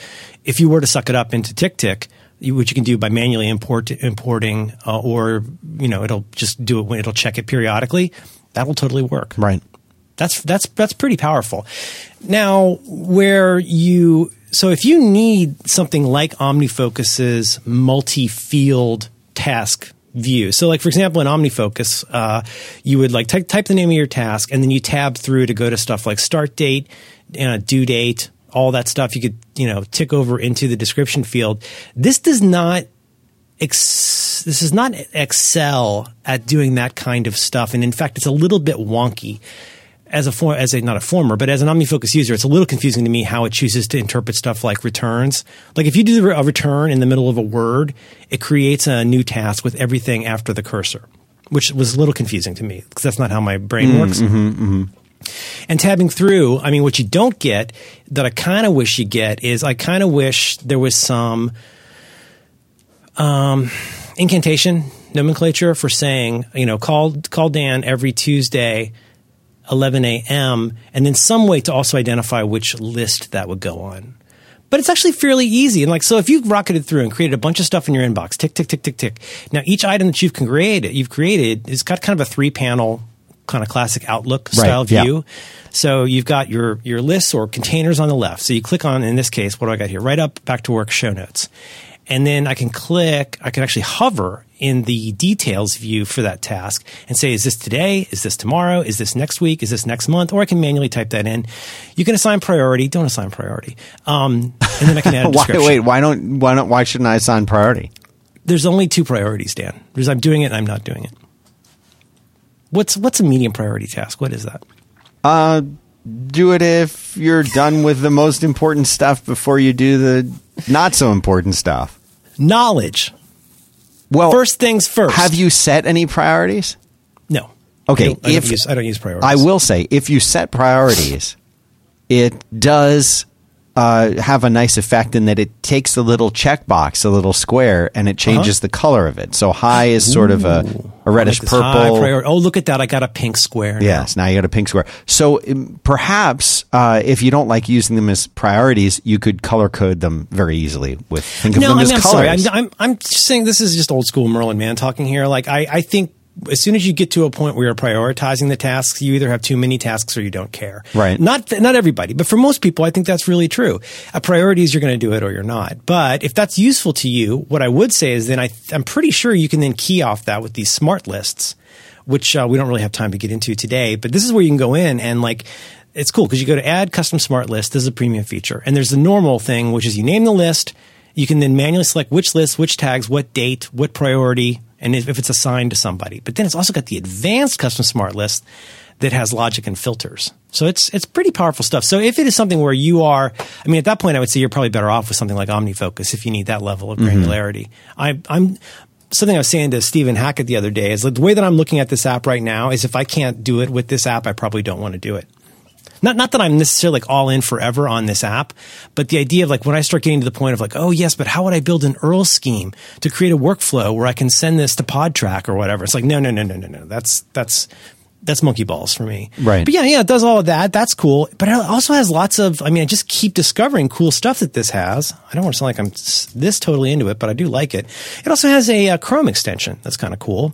if you were to suck it up into TickTick, which you can do by manually import importing, uh, or you know it'll just do it when it'll check it periodically. That will totally work. Right. That's that's that's pretty powerful. Now, where you so if you need something like OmniFocus's multi-field task view. So, like for example, in OmniFocus, uh, you would like type, type the name of your task, and then you tab through to go to stuff like start date, uh, due date, all that stuff. You could you know tick over into the description field. This does not. Ex- this is not excel at doing that kind of stuff, and in fact, it's a little bit wonky as a for, as a not a former, but as an OmniFocus user, it's a little confusing to me how it chooses to interpret stuff like returns. Like if you do a return in the middle of a word, it creates a new task with everything after the cursor, which was a little confusing to me because that's not how my brain mm, works. Mm-hmm, mm-hmm. And tabbing through, I mean, what you don't get that I kind of wish you get is I kind of wish there was some um, incantation nomenclature for saying, you know, call call Dan every Tuesday 11 a.m., and then some way to also identify which list that would go on. But it's actually fairly easy. And like, so if you've rocketed through and created a bunch of stuff in your inbox, tick, tick, tick, tick, tick. Now each item that you've created, you've created is got kind of a three panel kind of classic Outlook style right, view. Yeah. So you've got your, your lists or containers on the left. So you click on, in this case, what do I got here? Right up, back to work, show notes. And then I can click, I can actually hover in the details view for that task and say, is this today? Is this tomorrow? Is this next week? Is this next month? Or I can manually type that in. You can assign priority. Don't assign priority. Um, and then I can add a <laughs> why, wait, why don't, why don't, why shouldn't I assign priority? There's only two priorities, Dan. There's I'm doing it and I'm not doing it. What's, what's a medium priority task? What is that? Uh, do it if you're done with the most important stuff before you do the not so important stuff. Knowledge. Well, first things first. Have you set any priorities? No. Okay. I don't, I if don't use, I don't use priorities. I will say, if you set priorities, it does uh, have a nice effect in that it takes a little checkbox, a little square, and it changes uh-huh. the color of it. So high is sort of a, a reddish like purple. Oh, look at that! I got a pink square. Now. Yes, now you got a pink square. So um, perhaps uh, if you don't like using them as priorities, you could color code them very easily with think of no, them I as mean, I'm colors. Sorry. I'm, I'm, I'm saying this is just old school Merlin Mann talking here. Like I, I think as soon as you get to a point where you're prioritizing the tasks, you either have too many tasks or you don't care. Right. Not not everybody, but for most people, I think that's really true. A priority is you're going to do it or you're not. But if that's useful to you, what I would say is then I, I'm pretty sure you can then key off that with these smart lists, which uh, we don't really have time to get into today. But this is where you can go in and like it's cool because you go to add custom smart list. This is a premium feature. And there's the normal thing, which is you name the list. You can then manually select which list, which tags, what date, what priority, and if, it's assigned to somebody. But then it's also got the advanced custom smart list that has logic and filters. So it's it's pretty powerful stuff. So if it is something where you are, I mean, at that point, I would say you're probably better off with something like OmniFocus if you need that level of mm-hmm. granularity. I, I'm something I was saying to Stephen Hackett the other day is like the way that I'm looking at this app right now is if I can't do it with this app, I probably don't want to do it. Not not that I'm necessarily like all in forever on this app, but the idea of like when I start getting to the point of like, oh yes, but how would I build an URL scheme to create a workflow where I can send this to PodTrack or whatever? It's like no, no, no, no, no, no. That's that's that's monkey balls for me. Right. But yeah, yeah, it does all of that. That's cool. But it also has lots of, I mean, I just keep discovering cool stuff that this has. I don't want to sound like I'm this totally into it, but I do like it. It also has a, uh Chrome extension. That's kind of cool.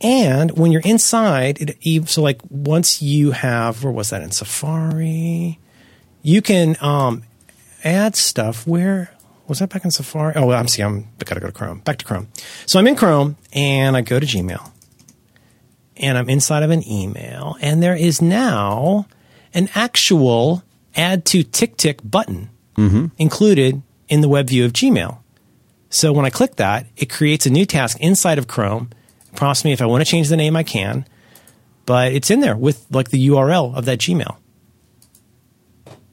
And when you're inside, it, so like once you have, where was that in Safari? You can, um, add stuff where, was that back in Safari? Oh, I'm see, I'm, gotta go to Chrome. Back to Chrome. So I'm in Chrome and I go to Gmail and I'm inside of an email, and there is now an actual add to tick tick button included in the web view of Gmail. So when I click that, it creates a new task inside of Chrome. Prompts me if I want to change the name, I can, but it's in there with like the URL of that Gmail.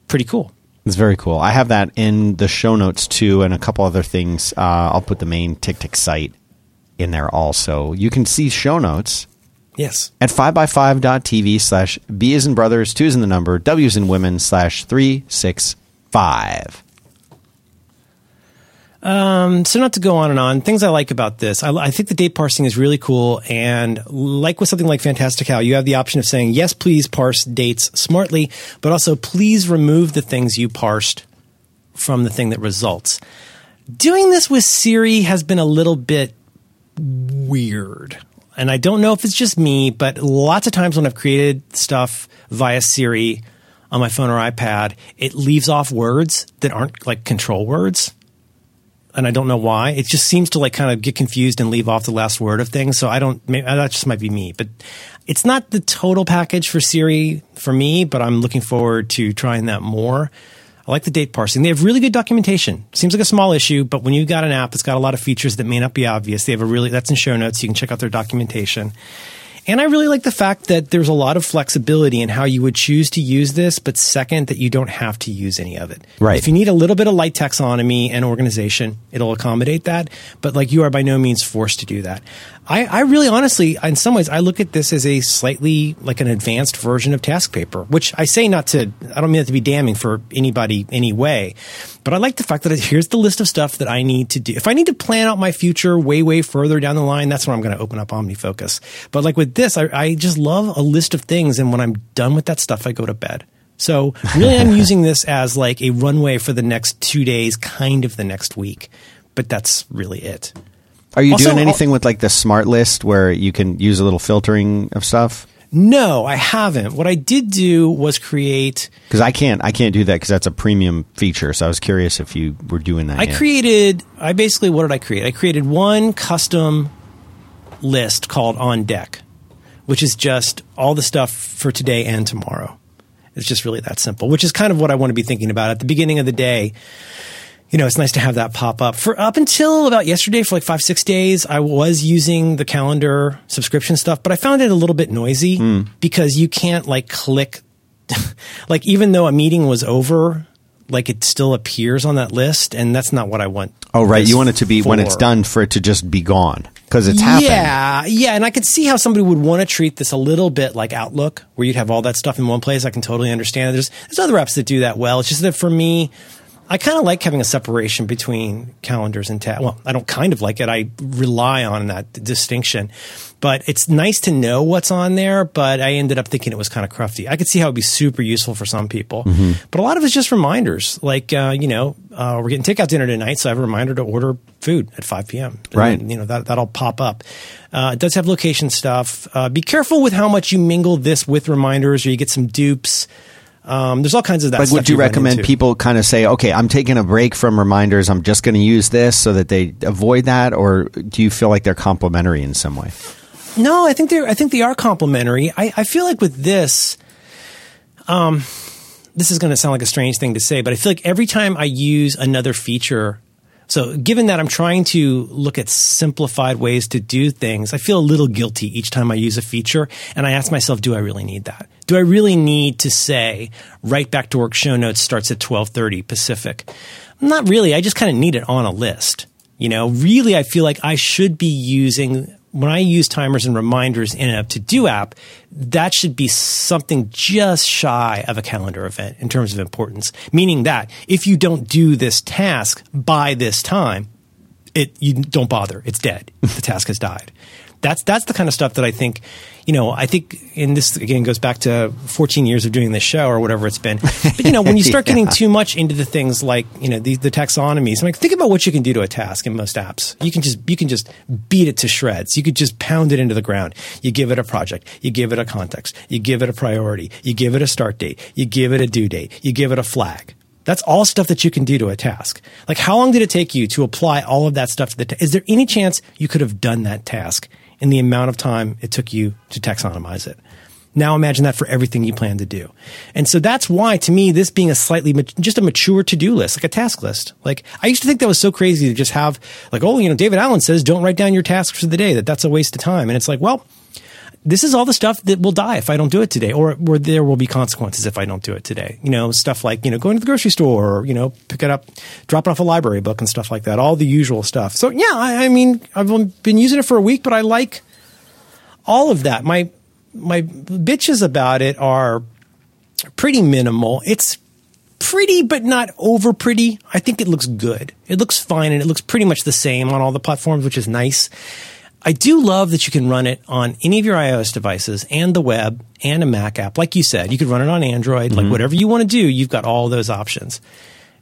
Pretty cool. It's very cool. I have that in the show notes too, and a couple other things. Uh, I'll put the main TickTick site in there also. You can see show notes Yes. at 5by5.tv slash B is in brothers, 2 is in the number, W is in women slash 365. Um, so not to go on and on, things I like about this. I, I think the date parsing is really cool. And like with something like Fantastical, you have the option of saying, yes, please parse dates smartly, but also please remove the things you parsed from the thing that results. Doing this with Siri has been a little bit weird. And I don't know if it's just me, but lots of times when I've created stuff via Siri on my phone or iPad, it leaves off words that aren't like control words and I don't know why. It just seems to like kind of get confused and leave off the last word of things. So I don't. Maybe, uh, that just might be me, but it's not the total package for Siri for me. But I'm looking forward to trying that more. I like the date parsing. They have really good documentation. Seems like a small issue, but when you've got an app that's got a lot of features that may not be obvious, they have a really that's in show notes. You can check out their documentation. And I really like the fact that there's a lot of flexibility in how you would choose to use this, but second, that you don't have to use any of it. Right. If you need a little bit of light taxonomy and organization, it'll accommodate that. But like you are by no means forced to do that. I, I really honestly, in some ways, I look at this as a slightly like an advanced version of TaskPaper, which I say not to, I don't mean it to be damning for anybody anyway, but I like the fact that here's the list of stuff that I need to do. If I need to plan out my future way, way further down the line, that's when I'm going to open up OmniFocus. But like with this, I, I just love a list of things. And when I'm done with that stuff, I go to bed. So really, I'm <laughs> using this as like a runway for the next two days, kind of the next week. But that's really it. Are you Also, doing anything with like the smart list where you can use a little filtering of stuff? No, I haven't. What I did do was create. Because I can't, I can't do that because that's a premium feature. So I was curious if you were doing that. I yet. created. I basically what did I create? I created one custom list called On Deck, which is just all the stuff for today and tomorrow. It's just really that simple, which is kind of what I want to be thinking about at the beginning of the day. You know, it's nice to have that pop up. For up until about yesterday, for like five, six days, I was using the calendar subscription stuff, but I found it a little bit noisy hmm. because you can't like click, <laughs> like even though a meeting was over, like it still appears on that list, and that's not what I want. Oh, right. You want it to be when it's done for it to just be gone because it's happened. Yeah, yeah, and I could see how somebody would want to treat this a little bit like Outlook, where you'd have all that stuff in one place. I can totally understand. There's there's other apps that do that well. It's just that for me, I kind of like having a separation between calendars and tab. Well, I don't kind of like it. I rely on that distinction. But it's nice to know what's on there, but I ended up thinking it was kind of crufty. I could see how it'd be super useful for some people. But a lot of it's just reminders. Like, uh, you know, uh, we're getting takeout dinner tonight, so I have a reminder to order food at 5 p.m. And Right. then, you know, that, that'll pop up. Uh, it does have location stuff. Uh, be careful with how much you mingle this with reminders or you get some dupes. Um, there's all kinds of that stuff would you run recommend people kind of say, okay, I'm taking a break from reminders. I'm just going to use this so that they avoid that? Or do you feel like they're complementary in some way? No, I think they're. I think they are complementary. I, I feel like with this, um, this is going to sound like a strange thing to say, but I feel like every time I use another feature, so given that I'm trying to look at simplified ways to do things, I feel a little guilty each time I use a feature. And I ask myself, do I really need that? Do I really need to say right back to work show notes starts at 1230 Pacific? Not really. I just kind of need it on a list. You know, really, I feel like I should be using when I use timers and reminders in a to do app, that should be something just shy of a calendar event in terms of importance. Meaning that if you don't do this task by this time, it you don't bother. It's dead. the task has died. That's that's the kind of stuff that I think, you know, I think and this again goes back to 14 years of doing this show or whatever it's been. But you know, when you <laughs> start getting too much into the things like, you know, the, the taxonomies, I'm like think about what you can do to a task in most apps. You can just you can just beat it to shreds. You could just pound it into the ground. You give it a project, you give it a context, you give it a priority, you give it a start date, you give it a due date, you give it a flag. That's all stuff that you can do to a task. Like, how long did it take you to apply all of that stuff to the? Ta- Is there any chance you could have done that task in the amount of time it took you to taxonomize it? Now imagine that for everything you plan to do. And so that's why, to me, this being a slightly, just a mature to-do list, like a task list. Like, I used to think that was so crazy to just have, like, oh, you know, David Allen says don't write down your tasks for the day, that that's a waste of time. And it's like, well, this is all the stuff that will die if I don't do it today, or where there will be consequences if I don't do it today. You know, stuff like, you know, going to the grocery store, or, you know, pick it up, drop it off a library book and stuff like that, all the usual stuff. So yeah, I, I mean, I've been using it for a week, but I like all of that. My, my bitches about it are pretty minimal. It's pretty, but not over pretty. I think it looks good. It looks fine and it looks pretty much the same on all the platforms, which is nice. I do love that you can run it on any of your iOS devices and the web and a Mac app. Like you said, you could run it on Android, like mm-hmm. whatever you want to do, you've got all those options.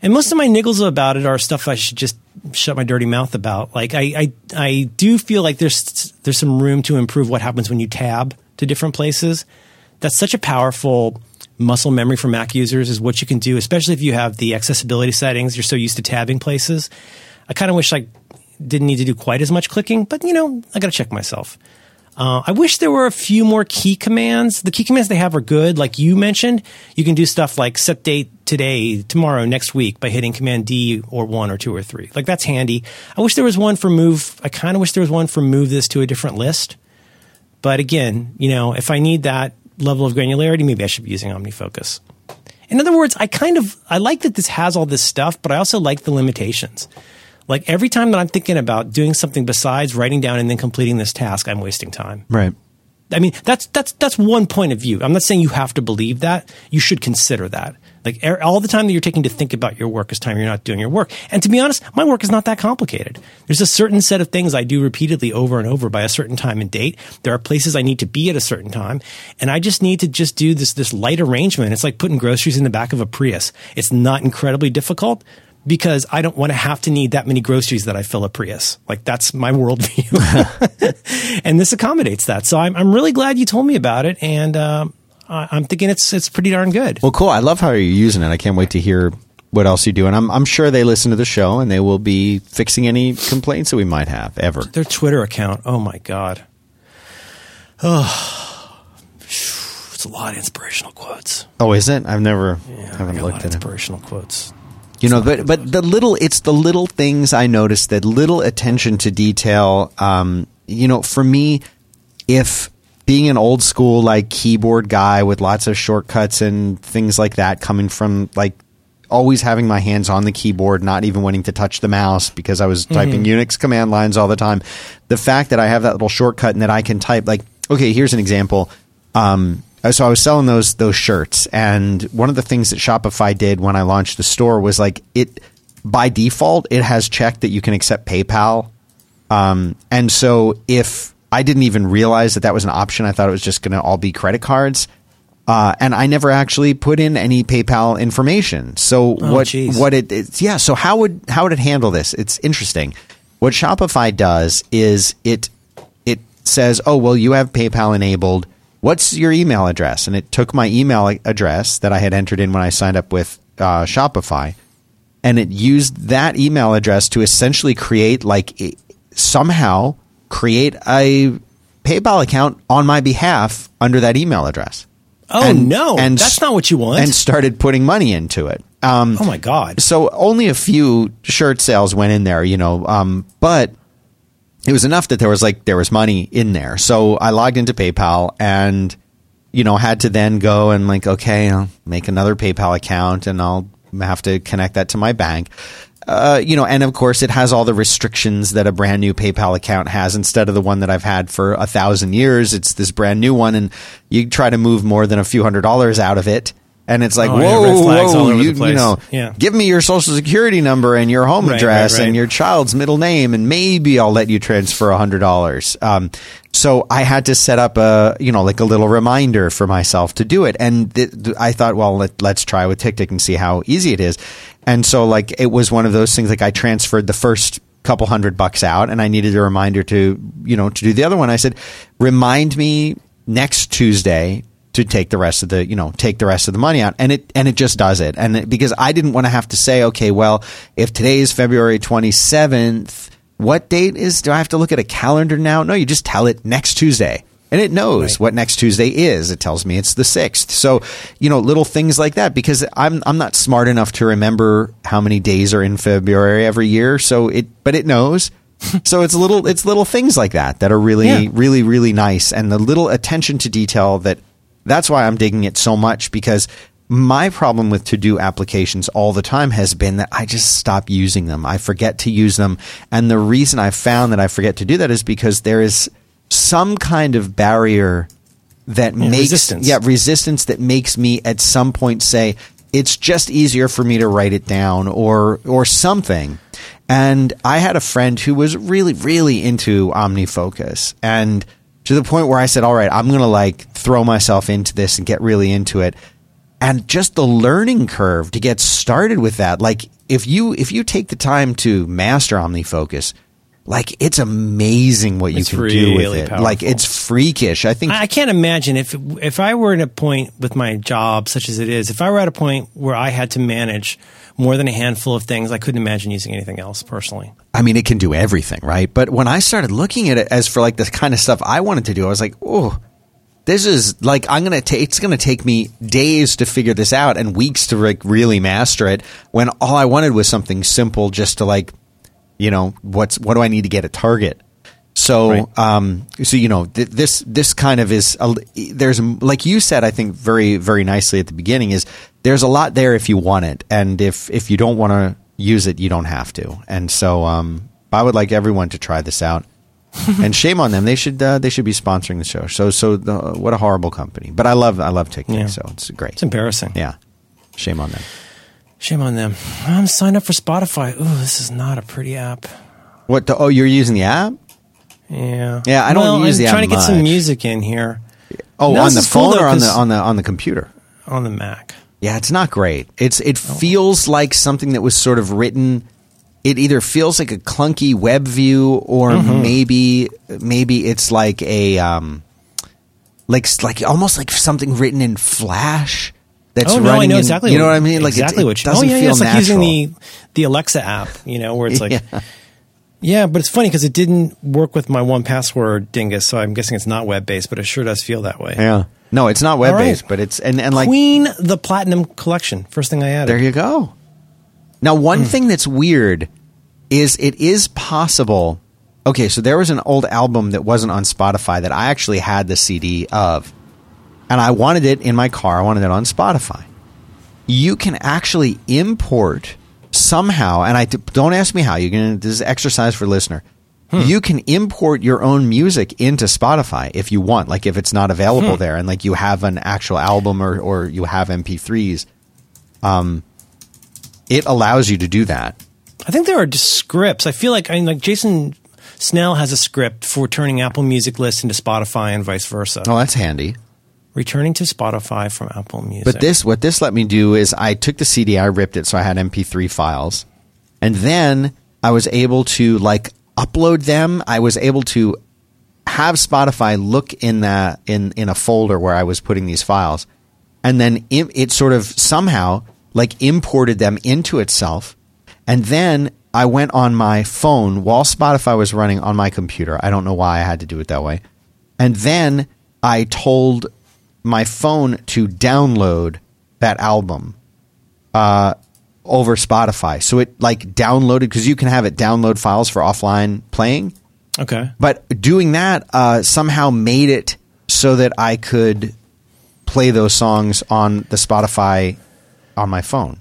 And most of my niggles about it are stuff I should just shut my dirty mouth about. Like I, I, I do feel like there's there's some room to improve what happens when you tab to different places. That's such a powerful muscle memory for Mac users is what you can do, especially if you have the accessibility settings. You're so used to tabbing places. I kind of wish I didn't need to do quite as much clicking, but you know, I got to check myself. Uh, I wish there were a few more key commands. The key commands they have are good. Like you mentioned, you can do stuff like set date today, tomorrow, next week by hitting Command D or one or two or three. Like that's handy. I wish there was one for move. I kind of wish there was one for move this to a different list. But again, you know, if I need that level of granularity, maybe I should be using OmniFocus. In other words, I kind of I like that this has all this stuff, but I also like the limitations. Like every time that I'm thinking about doing something besides writing down and then completing this task, I'm wasting time. Right. I mean, that's that's that's one point of view. I'm not saying you have to believe that. You should consider that. Like er, all the time that you're taking to think about your work is time you're not doing your work. And to be honest, my work is not that complicated. There's a certain set of things I do repeatedly over and over by a certain time and date. There are places I need to be at a certain time, and I just need to just do this this light arrangement. It's like putting groceries in the back of a Prius. It's not incredibly difficult, because I don't want to have to need that many groceries that I fill a Prius. Like that's my worldview, <laughs> and this accommodates that. So I'm I'm really glad you told me about it, and um, I'm thinking it's it's pretty darn good. Well, cool. I love how you're using it. I can't wait to hear what else you do. And I'm, I'm sure they listen to the show and they will be fixing any complaints that we might have ever. Their Twitter account, oh my god, oh, it's a lot of inspirational quotes. Oh, is it? I've never Yeah, I haven't got a lot looked of at it. inspirational quotes. You know, but but the little it's the little things I notice that little attention to detail. Um, you know, for me, if being an old school like keyboard guy with lots of shortcuts and things like that, coming from like always having my hands on the keyboard, not even wanting to touch the mouse because I was typing Unix command lines all the time. The fact that I have that little shortcut and that I can type like, okay, here's an example. Um, so I was selling those those shirts, and one of the things that Shopify did when I launched the store was like it by default it has checked that you can accept PayPal, um, and so if I didn't even realize that that was an option, I thought it was just going to all be credit cards. Uh, and I never actually put in any PayPal information. So what geez. what it it's, yeah. So how would how would it handle this? It's interesting. What Shopify does is it it says, oh well, you have PayPal enabled. What's your email address? And it took my email address that I had entered in when I signed up with uh, Shopify, and it used that email address to essentially create like somehow create a PayPal account on my behalf under that email address. Oh And- no, and that's not what you want. and started putting money into it. Um, oh my god. so only a few shirt sales went in there, you know, um, but it was enough that there was like there was money in there. So I logged into PayPal and you know had to then go and like okay, I'll make another PayPal account and I'll have to connect that to my bank. Uh, you know, and of course, it has all the restrictions that a brand new PayPal account has instead of the one that I've had for a thousand years. It's this brand new one, and you try to move more than a few hundred dollars out of it, and it's like, Oh, yeah, whoa, red whoa, all over the you, you know, Yeah. give me your social security number and your home Right, address right, right. and your child's middle name, and maybe I'll let you transfer a hundred dollars. Um, so I had to set up a, you know, like a little reminder for myself to do it. And th- th- I thought, well, let, let's try with TickTick and see how easy it is. And so like it was one of those things. Like I transferred the first couple hundred bucks out, and I needed a reminder to, you know, to do the other one. I said, remind me next Tuesday to take the rest of the you know take the rest of the money out. And it and it just does it. And it, because I didn't want to have to say okay well if today is February 27th what date is do I have to look at a calendar now? No you just tell it next Tuesday. And it knows Right. what next Tuesday is. It tells me it's the 6th so you know little things like that because I'm I'm not smart enough to remember how many days are in February every year. So it but it knows. <laughs> So it's little it's little things like that that are really Yeah. really really nice. And the little attention to detail that that's why I'm digging it so much because my problem with to do applications all the time has been that I just stop using them. I forget to use them. And the reason I found that I forget to do that is because there is some kind of barrier that makes resistance. yeah resistance that makes me at some point say it's just easier for me to write it down or or something and i had a friend who was really really into omnifocus and to the point where i said all right i'm going to like throw myself into this and get really into it. And just the learning curve to get started with that like if you if you take the time to master omnifocus like it's amazing what you It's can do with it. Like it's freakish. I think I I can't imagine if if I were at a point with my job, such as it is, if I were at a point where I had to manage more than a handful of things, I couldn't imagine using anything else personally. I mean, it can do everything, right? But when I started looking at it as for like the kind of stuff I wanted to do, I was like, oh, this is like I'm gonna take. It's gonna take me days to figure this out and weeks to like really master it. When all I wanted was something simple, just to like, you know, what's what do I need to get at Target? So, Right. um, so you know, th- this this kind of is a, there's like you said, I think very very nicely at the beginning is there's a lot there if you want it, and if if you don't want to use it, you don't have to. And so, um, I would like everyone to try this out. <laughs> and shame on them; they should uh, they should be sponsoring the show. So so the, what a horrible company. But I love I love TickTick, Yeah. so it's great. It's embarrassing. Yeah, shame on them. Shame on them. I'm signed up for Spotify. Ooh, this is not a pretty app. What? The, oh, you're using the app? Yeah. Yeah, I don't well, use I'm the app trying to get some music in here Oh, on the cool, phone though, or on the on the on the computer? on the Mac. Yeah, it's not great. It's it Oh. feels like something that was sort of written. It either feels like a clunky web view, or Mm-hmm. maybe maybe it's like a um, like like almost like something written in Flash. That's oh no, running I know in- exactly. You know what I mean? Like exactly it, what you. Oh doesn't yeah, yeah. feel It's like using the the Alexa app. You know, where it's <laughs> like. Yeah. Yeah, but it's funny because it didn't work with my 1Password dingus, so I'm guessing it's not web based, but it sure does feel that way. yeah. No, it's not web based, right. but it's and and like Queen the Platinum Collection. First thing I added. There you go. Now, one Hmm. thing that's weird is it is possible. Okay, so there was an old album that wasn't on Spotify that I actually had the CD of, and I wanted it in my car. I wanted it on Spotify. You can actually import somehow, and I don't ask me how. You can. This is exercise for listener. Hmm. You can import your own music into Spotify if you want, like if it's not Hmm. available there, and like you have an actual album or or you have MP3s Um, it allows you to do that. I think there are just scripts. I feel like I mean, like Jason Snell has a script for turning Apple Music lists into Spotify and vice versa. Oh, that's handy. Returning to Spotify from Apple Music. But this, what this let me do is I took the CD, I ripped it, so I had MP3 files, and then I was able to like upload them. I was able to have Spotify look in that in in a folder where I was putting these files, and then it, it sort of somehow like imported them into itself, and then I went on my phone while Spotify was running on my computer. I don't know why I had to do it that way, and then I told my phone to download that album uh, over Spotify. So it like downloaded because you can have it download files for offline playing. Okay. But doing that uh, somehow made it so that I could play those songs on the Spotify on my phone.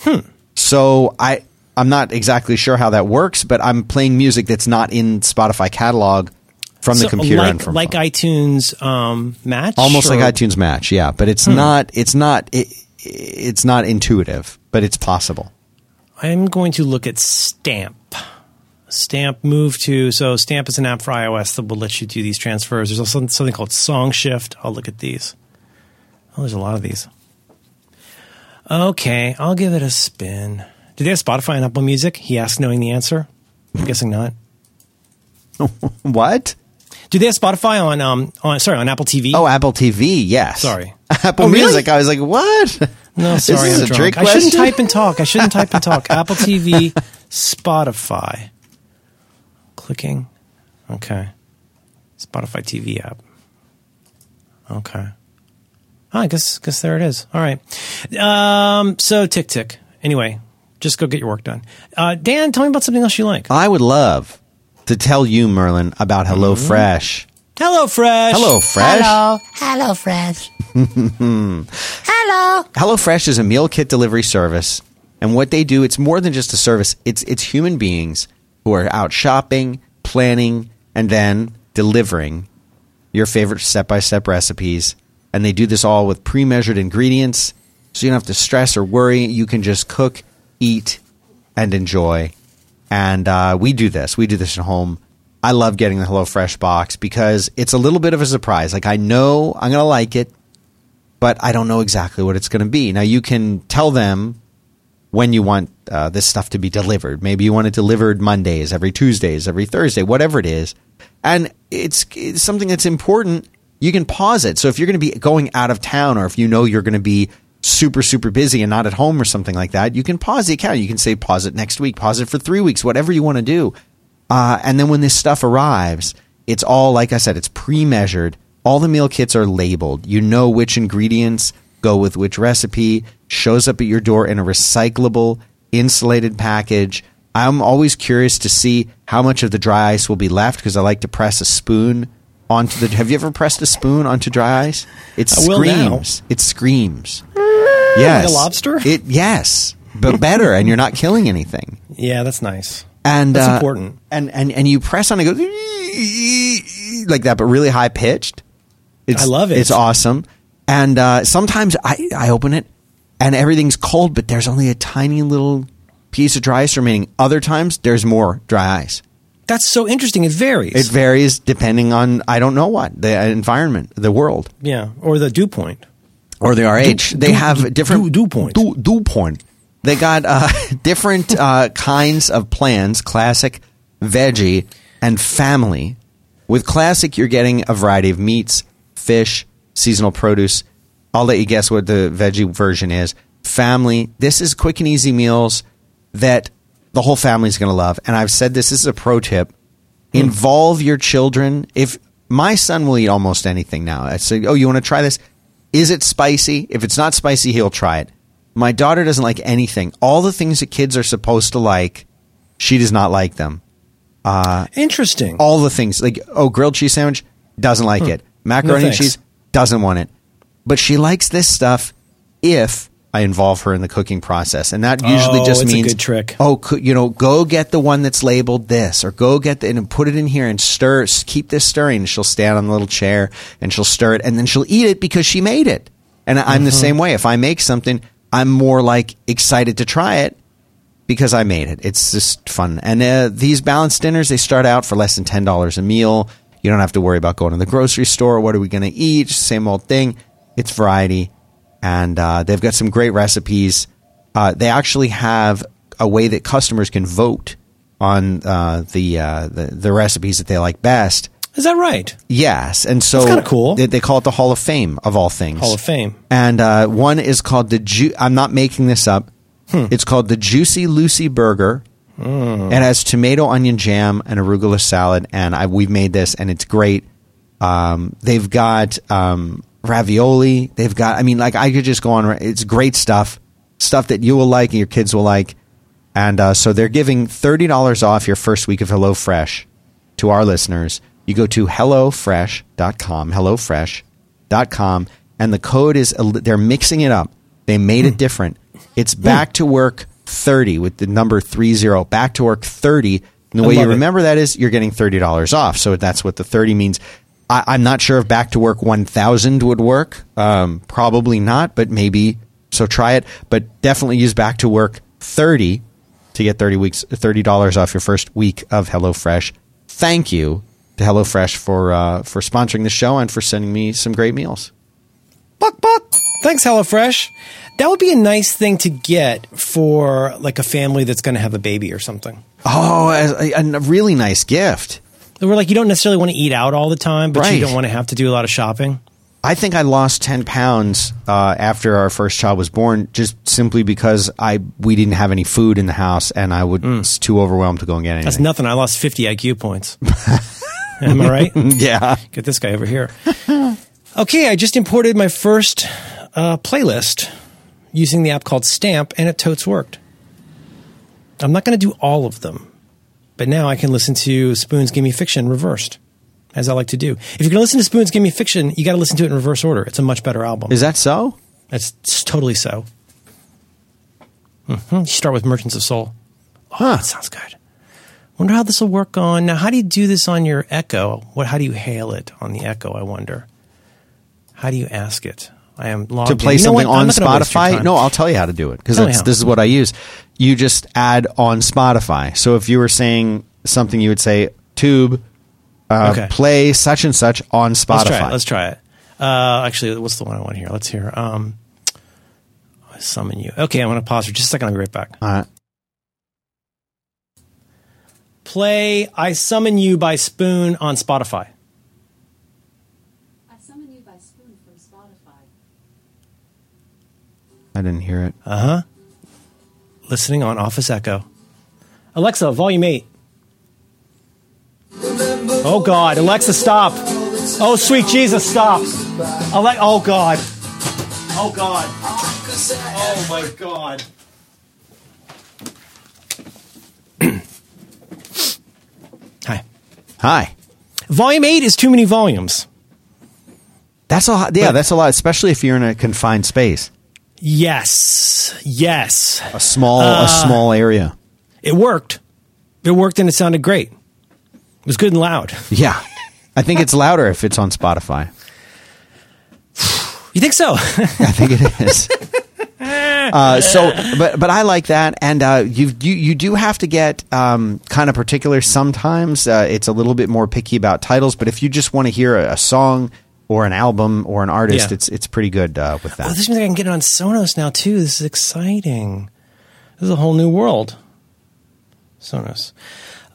Hmm. So I I'm not exactly sure how that works, but I'm playing music that's not in Spotify catalog from the computer like, and from like phone. iTunes um, Match, almost or- like iTunes Match, yeah. But it's not it's not it, it's not intuitive, but it's possible. I'm going to look at Stamp. Stamp move to so Stamp is an app for iOS that will let you do these transfers. There's also something called SongShift. I'll look at these. Oh, there's a lot of these. Okay, I'll give it a spin. Do they have Spotify and Apple Music? He asked, knowing the answer. I'm guessing not. <laughs> What? Do they have Spotify on um on sorry on Apple TV? Oh, Apple TV, yes. Sorry. <laughs> Apple Oh, really? Music. I was like, what? no, <laughs> sorry, this I'm a drunk. trick I shouldn't type and talk. I shouldn't type and talk. <laughs> Apple TV, Spotify. Clicking. Okay. Spotify TV app. Okay. Oh, I guess guess there it is. All right. Um, so TickTick. Anyway, just go get your work done. Uh, Dan, tell me about something else you like. I would love to tell you, Merlin, about HelloFresh. Mm-hmm. Hello, Fresh. Hello, Fresh. Hello. Hello, Fresh. <laughs> Hello. HelloFresh is a meal kit delivery service, and what they do, it's more than just a service. It's it's human beings who are out shopping, planning, and then delivering your favorite step-by-step recipes, and they do this all with pre-measured ingredients, so you don't have to stress or worry. You can just cook, eat, and enjoy. And uh, we do this. We do this at home. I love getting the HelloFresh box because it's a little bit of a surprise. Like I know I'm gonna like it, but I don't know exactly what it's going to be. Now you can tell them when you want uh, this stuff to be delivered. Maybe you want it delivered Mondays, every Tuesdays, every Thursday, whatever it is. And it's, it's something that's important. You can pause it. So if you're going to be going out of town or if you know you're going to be super, super busy and not at home or something like that, you can pause the account. You can say pause it next week, pause it for three weeks, whatever you want to do. Uh, and then when this stuff arrives, it's all, like I said, it's pre measured. All the meal kits are labeled. You know which ingredients go with which recipe, shows up at your door in a recyclable, insulated package. I'm always curious to see how much of the dry ice will be left because I like to press a spoon onto the. Have you ever pressed a spoon onto dry ice? It I will now. screams. It screams. Yes. Like a lobster? It yes, but better, and you're not killing anything Yeah, that's nice. and That's uh, important. And and and you press on it, it goes like that, but really high pitched. It's, I love it. It's awesome. And uh, sometimes I I open it and everything's cold, but there's only a tiny little piece of dry ice remaining. Other times there's more dry ice. That's so interesting. It varies. It varies depending on I don't know what the environment, the world, yeah, or the dew point. or the RH. they dew- have dew- different dew point. Dew, dew point. They got uh, <laughs> different uh, kinds of plans: classic, veggie, and family. With classic, you're getting a variety of meats, fish, seasonal produce. I'll let you guess what the veggie version is. Family. This is quick and easy meals that the whole family's going to love. And I've said this, this is a pro tip. Involve your children. If my son will eat almost anything now, I say, "Oh, you want to try this? Is it spicy? If it's not spicy, he'll try it." My daughter doesn't like anything. All the things that kids are supposed to like, she does not like them. Interesting. All the things like oh, grilled cheese sandwich doesn't like it. Macaroni and Hmm. cheese doesn't want it. But she likes this stuff if I involve her in the cooking process, and that usually Oh, just means good trick. Oh, you know, go get the one that's labeled this, or go get the and put it in here and stir. Keep this stirring. She'll stand on the little chair and she'll stir it, and then she'll eat it because she made it. And I- Mm-hmm. I'm the same way. If I make something, I'm more like excited to try it because I made it. It's just fun. And uh, these balanced dinners, they start out for less than ten dollars a meal. You don't have to worry about going to the grocery store. What are we going to eat? Same old thing. It's variety, and uh, they've got some great recipes. Uh, they actually have a way that customers can vote on uh, the, uh, the the recipes that they like best. Is that right? Yes, and so kinda cool. They, they call it the Hall of Fame of all things. Hall of Fame. And uh, one is called the. Ju- I'm not making this up. Hmm. It's called the Juicy Lucy Burger. It has tomato, onion jam, and arugula salad, and I, we've made this, and it's great. Um, they've got um, ravioli. They've got. I mean, like I could just go on. It's great stuff. Stuff that you will like and your kids will like. And uh, so they're giving thirty dollars off your first week of HelloFresh to our listeners. You go to hellofresh.com, hellofresh.com, and the code is they're mixing it up. They made it different. It's back to work 30 with the number 30. Back to work 30. And the I way you love it. remember that is you're getting $30 off. So that's what the 30 means. I, I'm not sure if back to work 1000 would work. Um, probably not, but maybe. So try it. But definitely use back to work 30 to get 30 weeks, $30 off your first week of HelloFresh. Thank you to HelloFresh for, uh, for sponsoring the show and for sending me some great meals. Buck buck. Thanks, HelloFresh. That would be a nice thing to get for like a family that's going to have a baby or something. Oh, a, a really nice gift. Where like you don't necessarily want to eat out all the time, but Right. you don't want to have to do a lot of shopping. I think I lost ten pounds uh, after our first child was born, just simply because I we didn't have any food in the house, and I was too overwhelmed to go and get anything. That's nothing. I lost 50 IQ points. <laughs> Am I right? <laughs> yeah, Get this guy over here. Okay, I just imported my first uh, playlist using the app called Stamp, and it totes worked. I'm not going to do all of them, but now I can listen to Spoon's Gimme Fiction reversed, as I like to do. If you're going to listen to Spoon's Gimme Fiction, you got to listen to it in reverse order. It's a much better album. is that so? That's it's totally so. hmm You start with Merchants of Soul. Oh, Huh. that sounds good. Wonder how this will work on now. How do you do this on your Echo? What? How do you hail it on the Echo? I wonder. How do you ask it? I am logged to in. play You know something on not gonna waste your Spotify? No, I'll tell you how to do it because Tell me how. this is what I use. You just add on Spotify. So if you were saying something, you would say tube uh, Okay. play such and such on Spotify. Let's try it. Let's try it. Uh, actually, what's the one I want here? Let's hear. Um, I summon you. Okay, I'm going to pause for just a second. I'll be right back. Uh, Play "I Summon You" by Spoon on Spotify. I summon you by spoon from Spotify. I didn't hear it. Uh huh. Listening on Office Echo. Alexa, volume 8. Oh God, Alexa, stop. Oh sweet Jesus, stop. Ale- oh God. Oh God. Oh my God. <clears throat> Hi. Hi. Volume 8 is too many volumes. That's a lot. Yeah, But- that's a lot, especially if you're in a confined space, Yes. Yes. a small Uh, a small area. It worked. It worked and it sounded great. It was good and loud. Yeah, I think it's louder if it's on Spotify. You think so? <laughs> I think it is. <laughs> Uh, so, but but I like that, and uh, you you you do have to get um, kind of particular. Sometimes uh, it's a little bit more picky about titles, but if you just want to hear a, a song or an album or an artist, Yeah. it's it's pretty good uh, with that. Oh, this means I can get it on Sonos now too. This is exciting. This is a whole new world. Sonos.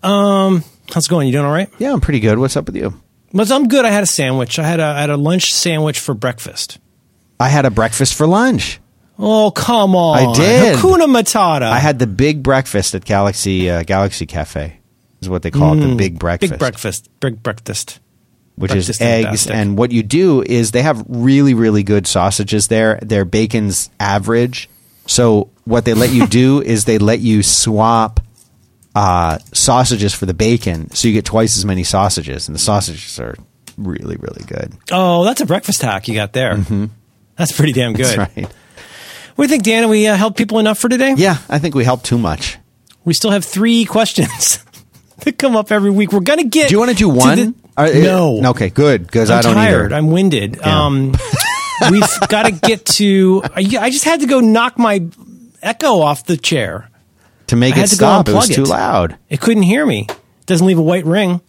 Um, how's it going? You doing all right? yeah, I'm pretty good. What's up with you? But I'm good. I had a sandwich. I had a I had a lunch sandwich for breakfast. I had a breakfast for lunch. Oh come on! I did. Hakuna Matata. I had the big breakfast at Galaxy uh, Galaxy Cafe. Is what they call it, the big breakfast. Mm, big breakfast. Big breakfast. Which is eggs. And what you do is they have really, really good sausages there. Their bacon's average. So what they let you <laughs> do is they let you swap uh, sausages for the bacon, so you get twice as many sausages, and the sausages are really, really good. Oh, that's a breakfast hack you got there. That's pretty damn good. Mm-hmm. That's right. What do you think, Dan? We uh, helped people enough for today? Yeah, I think we helped too much. We still have three <laughs> questions <laughs> that come up every week. We're gonna get. Do you want to do one? Are- no. Okay, good. Because I'm don't tired. either. I'm winded. Yeah. Um, we've got to get to. I I just had to go knock my echo off the chair. to make I it to stop, it was too it. loud. It couldn't hear me. Doesn't leave a white ring.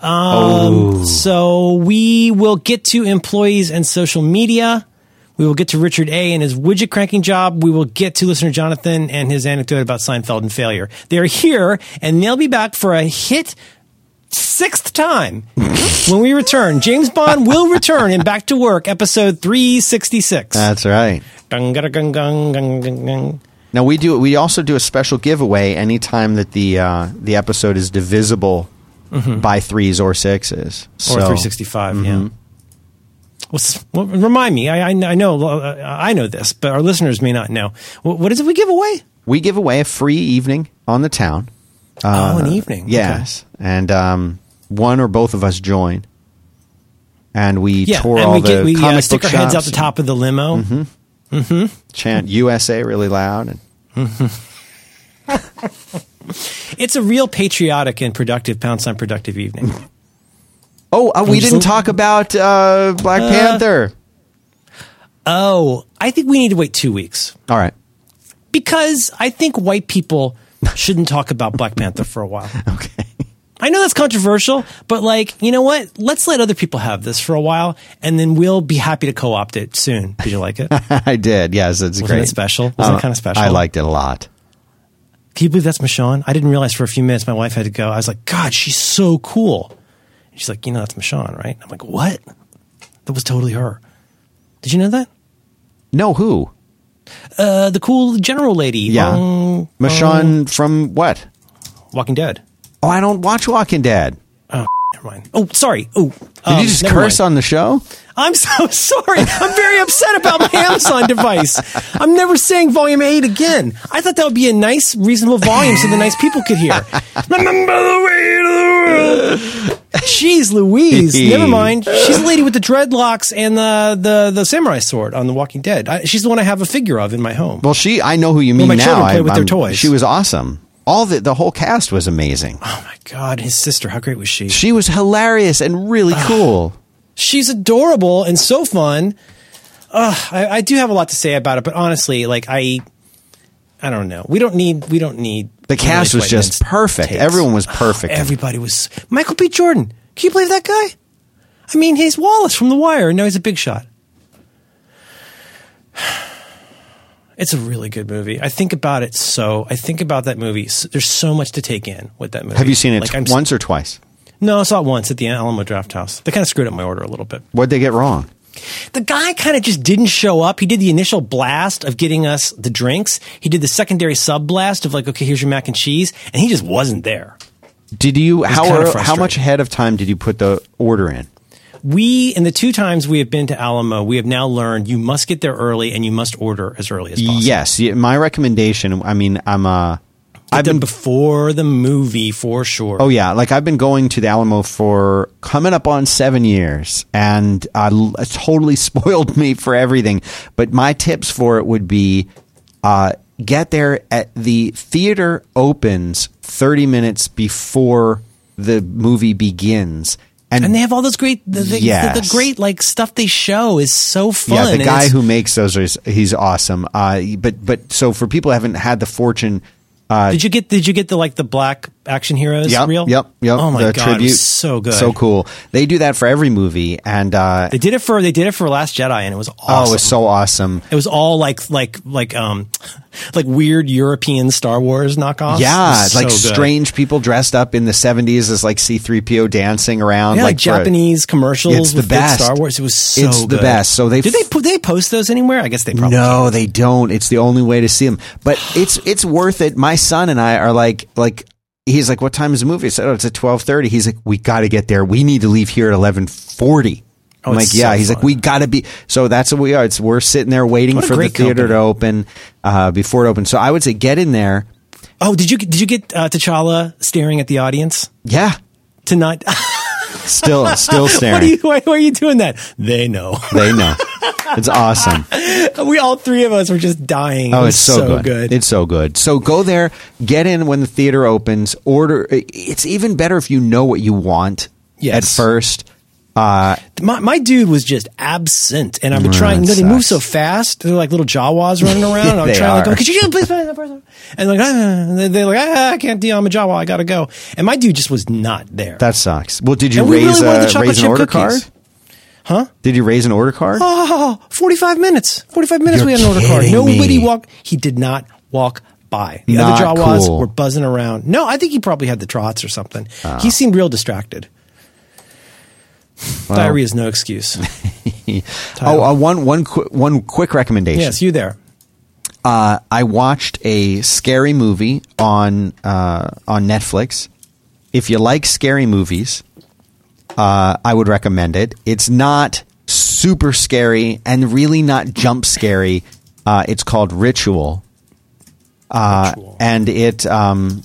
Um, So we will get to employees and social media. We will get to Richard A. and his widget cranking job. We will get to listener Jonathan and his anecdote about Seinfeld and failure. They're here, and they'll be back for a hit sixth time when we return. James Bond will return in Back to Work, episode 366. That's right. Now we do. We also do a special giveaway anytime that the uh, the episode is divisible by threes or sixes. Mm-hmm. Or So- 365, yeah. What's, well, remind me. I, I, I know uh, I know this, but our listeners may not know. What, what is it we give away? We give away a free evening on the town. Oh, an evening. Yes, and um, one or both of us join, and we Yeah, tour and all we the get we comic uh, stick book our heads out the top of the limo. and chant USA really loud. And <laughs> It's a real patriotic and productive pounce on productive evening. <laughs> oh, uh, we didn't talk about uh, Black Panther. oh, I think we need to wait two weeks All right, because I think white people shouldn't talk about Black Panther for a while. <laughs> okay. I know that's controversial, but like, you know what? Let's let other people have this for a while, and then we'll be happy to co-opt it soon. Did you like it? <laughs> I did. Yes, it's Wasn't great. it special? Wasn't it kinda special? I liked it a lot. Can you believe that's Michonne? I didn't realize for a few minutes my wife had to go. I was like, God, she's so cool. And she's like, you know, that's Michonne, right? I'm like, what? That was totally her. Did you know that? No, who? Uh, the cool general lady. Yeah, Um, Michonne from what? Walking Dead. Oh, I don't watch Walking Dead. Oh, never mind. Oh, sorry. Oh, Did you just curse on the show? I'm so <laughs> sorry. I'm very upset about my Amazon device. I'm never saying volume 8 again. I thought that would be a nice, reasonable volume so the nice people could hear. <laughs> Remember the way to the world. Jeez Louise. <laughs> Never mind. She's the lady with the dreadlocks and the, the, the samurai sword on The Walking Dead. I, she's the one I have a figure of in my home. Well, she. I know who you mean my now. children play I- with their I'm- toys. She was awesome. All the the whole cast was amazing. Oh my God. His sister. How great was she? She was hilarious and really cool. she's adorable and so fun. Ugh, I, I do have a lot to say about it, but honestly, like I, I don't know. We don't need. We don't need. The cast was just perfect. takes. Everyone was perfect. Everybody was. Michael B. Jordan. Can you believe that guy? I mean, he's Wallace from The Wire, and now he's a big shot. <sighs> It's a really good movie. I think about it so. I think about that movie. There's so much to take in with that movie. Have you seen it Like, I'm, once or twice? No, I saw it once at the Alamo Drafthouse. They kind of screwed up my order a little bit. What'd they get wrong? The guy kind of just didn't show up. He did the initial blast of getting us the drinks. He did the secondary sub blast of like, okay, here's your mac and cheese, and he just wasn't there. Did you how kinda how much ahead of time did you put the order in? We, in the two times we have been to Alamo, we have now learned you must get there early and you must order as early as possible. Yes, my recommendation. I mean, I'm uh, I've been before the movie for sure. Oh yeah, like I've been going to the Alamo for coming up on seven years, and uh, it totally <laughs> spoiled me for everything. But my tips for it would be uh, get there at the theater opens thirty minutes before the movie begins, and, and they have all those great, the, the, the, the great like stuff they show is so fun. yeah, the guy who makes those is he's awesome. Uh, but but so for people who haven't had the fortune. Uh, Did you get? Did you get the like the black action heroes Yep, reel? yep, yep. Oh my the god, tribute, was so good, so cool. They do that for every movie, and uh, They did it for they did it for Last Jedi, and it was awesome. oh, it was so awesome. It was all like like like um <laughs> like weird European Star Wars knockoffs. Yeah, it's like so good. strange people dressed up in the 70s as like C3PO dancing around. Yeah, like, like for a- Japanese commercials It's the best. Star Wars. It was so It's the good. best. So they did they put they post those anywhere? I guess they probably No, they don't. It's the only way to see them. But it's it's worth it. My son and I are like like he's like, "What time is the movie?" I said, "Oh, it's at twelve 30. He's like, "We got to get there. We need to leave here at eleven 40. Oh, I'm like, "Yeah." so he's like, "We got to be." So that's what we are. It's we're sitting there waiting for the theater to open uh, before it opens. So I would say get in there. Oh, did you did you get uh, T'Challa staring at the audience Yeah, to not? <laughs> still still staring. <laughs> what are you? Why, why are you doing that? They know. <laughs> they know. It's awesome. <laughs> we all three of us were just dying. Oh, was it's so, good. It's so good. So go there, get in when the theater opens. Order. It's even better if you know what you want Yes. at first. Uh, my, my dude was just absent, and I've been trying. You know, they move so fast; they're like little Jawas running <laughs> around. and I'm trying to are. go. Could you please find that person? And like, ah, they're like, ah, I can't deal. I'm a Jawa. I gotta go. And my dude just was not there. that sucks. Well, did you And raise really a raise an order cookies. card? Huh? Did you raise an order card? Oh, 45 minutes. 45 minutes You're we had an order card. Nobody me. walked. He did not walk by. The Not other Jawas cool. were buzzing around. No, I think he probably had the trots or something. Ah. He seemed real distracted. Diarrhea is no excuse. <laughs> oh, uh, one one qu- one quick recommendation. yes, you there. uh, I watched a scary movie on uh, on Netflix. If you like scary movies, uh, I would recommend it. It's not super scary and really not jump scary. Uh, it's called Ritual, uh, Ritual. and it um,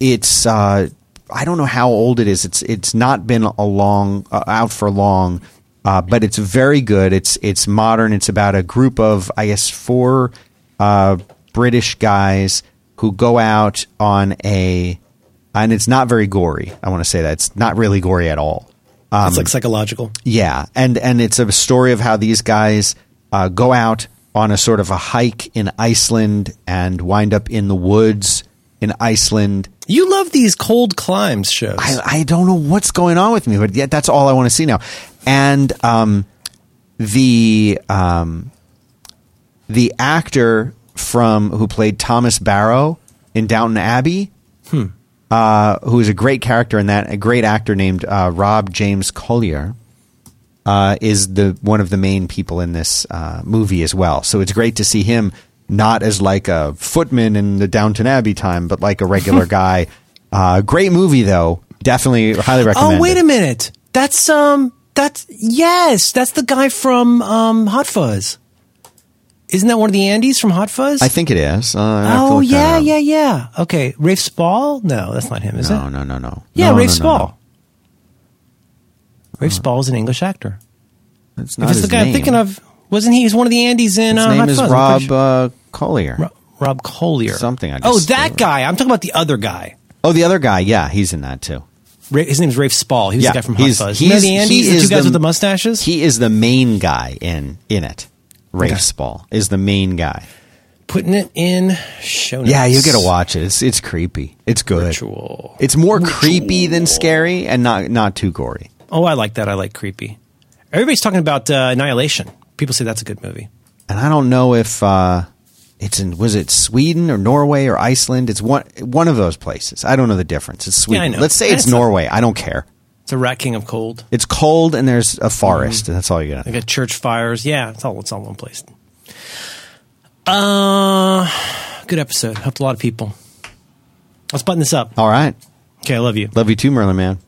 it's uh, I don't know how old it is. It's it's not been a long uh, out for long, uh, but it's very good. It's it's modern. It's about a group of I guess four uh, British guys who go out on a and it's not very gory. I want to say that it's not really gory at all. Um, it's like psychological. Yeah, and and it's a story of how these guys uh, go out on a sort of a hike in Iceland and wind up in the woods in Iceland. You love these cold climbs shows. I, I don't know what's going on with me, but yet that's all I want to see now. And um, the um, the actor from who played Thomas Barrow in Downton Abbey, uh, who is a great character in that, a great actor named uh, Rob James Collier, uh, is the one of the main people in this uh, movie as well. So it's great to see him not as like a footman in the Downton Abbey time, but like a regular <laughs> guy. Uh, great movie though, definitely highly recommend. oh, wait a minute. That's um. That's yes. That's the guy from um Hot Fuzz. Isn't that one of the Andys from Hot Fuzz? I think it is. Uh, I have to oh yeah, yeah, yeah. Okay, Rafe Spall. No, that's not him, is No, it? no, no, no. No. Yeah, no, Rafe no, Spall. no. Rafe Spall is an English actor. That's not If it's the guy I'm thinking of, wasn't he? He's one of the Andys in His uh, name is Fuzz. Rob sure- uh, Collier. Ro- Rob Collier. Something I oh, that guy. I'm talking about the other guy. oh, the other guy. Yeah, he's in that too. Ra- His name's Rafe Spall. He was yeah, the guy from Hot he's, Fuzz. he's, you know the Andys, he the two guys with the mustaches. He is the main guy in in it. Rafe Okay. Spall is the main guy. Putting it in show notes. Yeah, you got to watch it. It's it's creepy. It's good. Ritual. It's more creepy than scary, and not not too gory. Oh, I like that. I like creepy. Everybody's talking about uh, Annihilation. People say that's a good movie. And I don't know if uh, it's in was it Sweden or Norway or Iceland. It's one one of those places. I don't know the difference. It's Sweden. Know. Let's say it's not- Norway. I don't care. It's a Rat King of Cold. It's cold and there's a forest. and That's all you got. They got church fires. Yeah, it's all it's all one place. Uh, good episode. Helped a lot of people. Let's button this up. All right. Okay, I love you. Love you too, Merlin Mann.